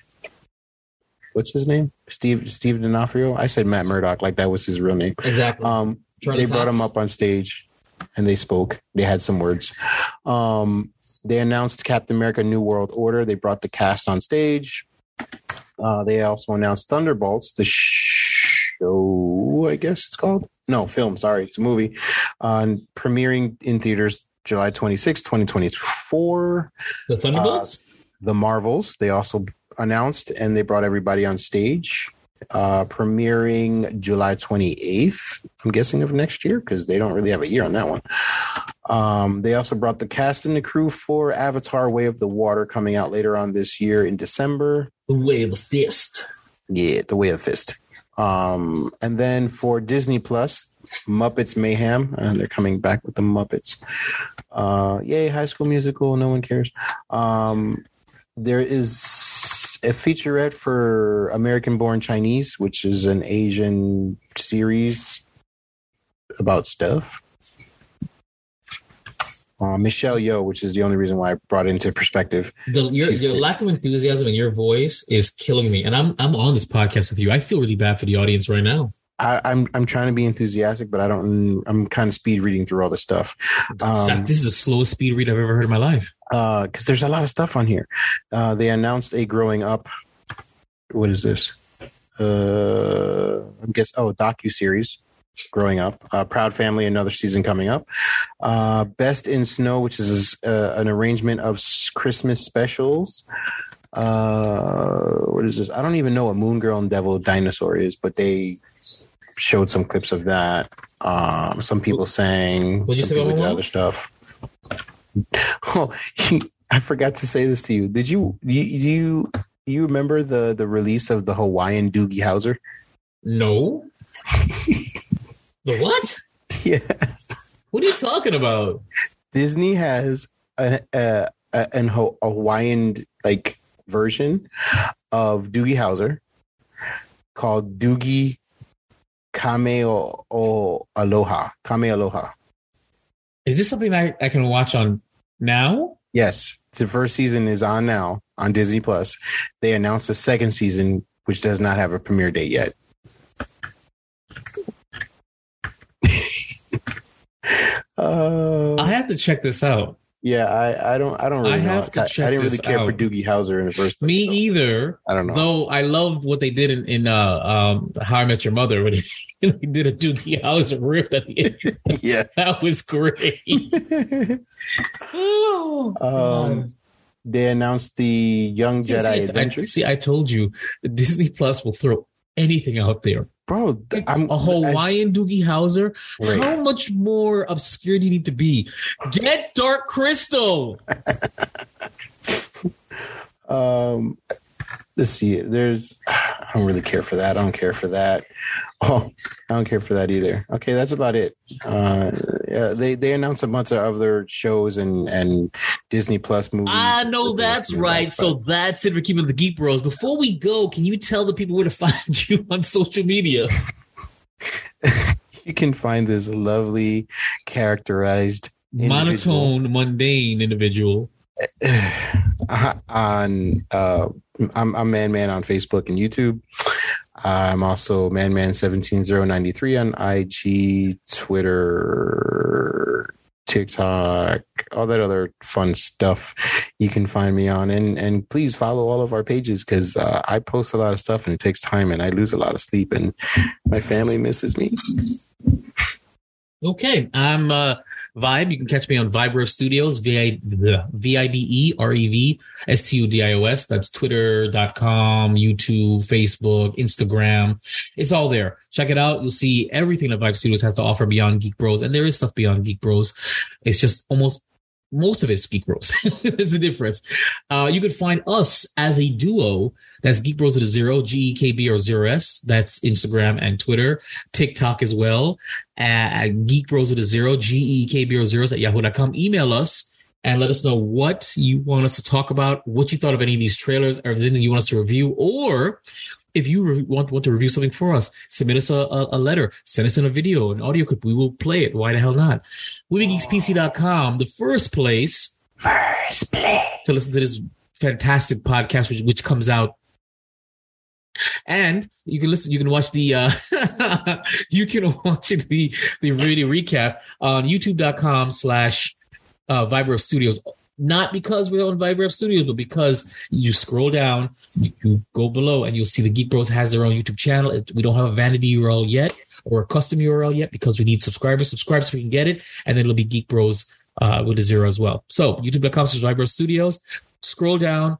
what's his name? Steve Steve D'Onofrio. I said Matt Murdock like that was his real name. Exactly. Um, they brought him up on stage and they spoke. They had some words. Um, they announced Captain America: New World Order. They brought the cast on stage. Uh, they also announced Thunderbolts, the show. I guess it's called no film. Sorry, it's a movie. Uh, premiering in theaters July 26, 2024. The Thunderbolts. the Marvels. They also announced and they brought everybody on stage. Uh, premiering July 28th, I'm guessing of next year because they don't really have a year on that one. Um, they also brought the cast and the crew for Avatar Way of the Water coming out later on this year in December. the way of the fist. Yeah, the Way of the Fist. Um, and then for Disney Plus, Muppets Mayhem, and they're coming back with the Muppets. Uh, yay, High School Musical, no one cares. Um, there is a featurette for American Born Chinese, which is an Asian series about stuff. Uh, Michelle Yeoh, which is the only reason why I brought it into perspective. The, your your lack of enthusiasm in your voice is killing me, and I'm I'm on this podcast with you. I feel really bad for the audience right now. I, I'm I'm trying to be enthusiastic, but I don't. I'm kind of speed reading through all this stuff. Um, this is the slowest speed read I've ever heard in my life. because there's a lot of stuff on here. Uh, they announced a growing up. What is this? Uh, I guess oh docu series. Growing up, uh, Proud Family, another season coming up. Uh, Best in Snow, which is uh, an arrangement of Christmas specials. Uh, what is this? I don't even know what Moon Girl and Devil Dinosaur is, but they showed some clips of that. Um, some people sang. What'd you say people other stuff. Oh, I forgot to say this to you. Did you you you you remember the the release of the Hawaiian Doogie Howser? No. the what? Yeah, What are you talking about? Disney has a, a, a an Ho- Hawaiian like version of Doogie Howser called Doogie Kame o, o Aloha. Kame Aloha. Is this something I, I can watch on now? Yes, the first season is on now on Disney Plus. They announced the second season, which does not have a premiere date yet. uh, I have to check this out. yeah, I, I don't I don't really I know. have to I, check I didn't really care for. Doogie Howser in the first place. Me either. I don't know. Though I loved what they did in, in uh, um, How I Met Your Mother when they, did a Doogie Howser riff at the end. yeah. That was great. oh, Um, they announced the Young See, Jedi I- Adventures. see, I told you, Disney Plus will throw anything out there. Bro, I'm a Hawaiian Doogie Howser. How much more obscure do you need to be? Get Dark Crystal. Um, let's see. There's, I don't really care for that. I don't care for that. Oh, I don't care for that either. Okay, that's about it. Uh, yeah, they they announced a bunch of other shows and and Disney Plus movies. I know that's right. So that's it for keeping the Geek Bros. Before we go, can you tell the people where to find you on social media? you can find this lovely characterized individual Monotone, mundane individual. uh, on uh I'm I'm Man Man on Facebook and YouTube. I'm also Man Man seventeen zero ninety three on IG, Twitter, TikTok, all that other fun stuff you can find me on. And and please follow all of our pages because uh, I post a lot of stuff and it takes time and I lose a lot of sleep and my family misses me. Okay, I'm uh, Vibe. You can catch me on Vibe Rev Studios, V I B E R E V S T U D I O S. That's twitter.com, YouTube, Facebook, Instagram. It's all there. Check it out. You'll see everything that Vibe Studios has to offer beyond Geek Bros. And there is stuff beyond Geek Bros. It's just almost most of it's Geek Bros. There's a difference. Uh, you could find us as a duo. That's Geek Bros with a zero, G E K B or zero S. That's Instagram and Twitter, TikTok as well. Uh, Geek Bros with a zero, G E K B or zeros at yahoo.com. Email us and let us know what you want us to talk about, what you thought of any of these trailers, or anything you want us to review, or if you re- want want to review something for us, submit us a, a, a letter, send us in a video, an audio clip. We will play it. Why the hell not? MovieGeeksPC.com, the first place, first place to listen to this fantastic podcast, which, which comes out. And you can listen, you can watch the, uh, you can watch the, the video recap on youtube.com slash, uh, Vibe Rev Studios not because we're on Vibe Rev Studios, but because you scroll down, you go below, and you'll see the Geek Bros has their own YouTube channel. We don't have a vanity URL yet or a custom URL yet because we need subscribers. Subscribe so we can get it, and then it'll be Geek Bros uh, with a zero as well. So YouTube.com slash Vibe Rev Studios. Scroll down,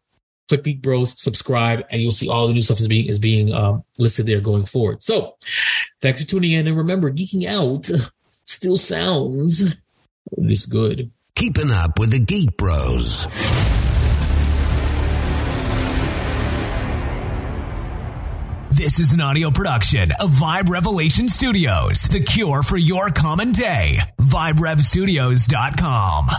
click Geek Bros, subscribe, and you'll see all the new stuff is being is being um, listed there going forward. So thanks for tuning in, and remember, geeking out still sounds this good. Keeping up with the Geek Bros. This is an audio production of Vibe Revelation Studios, the cure for your common day. VibeRevStudios.com.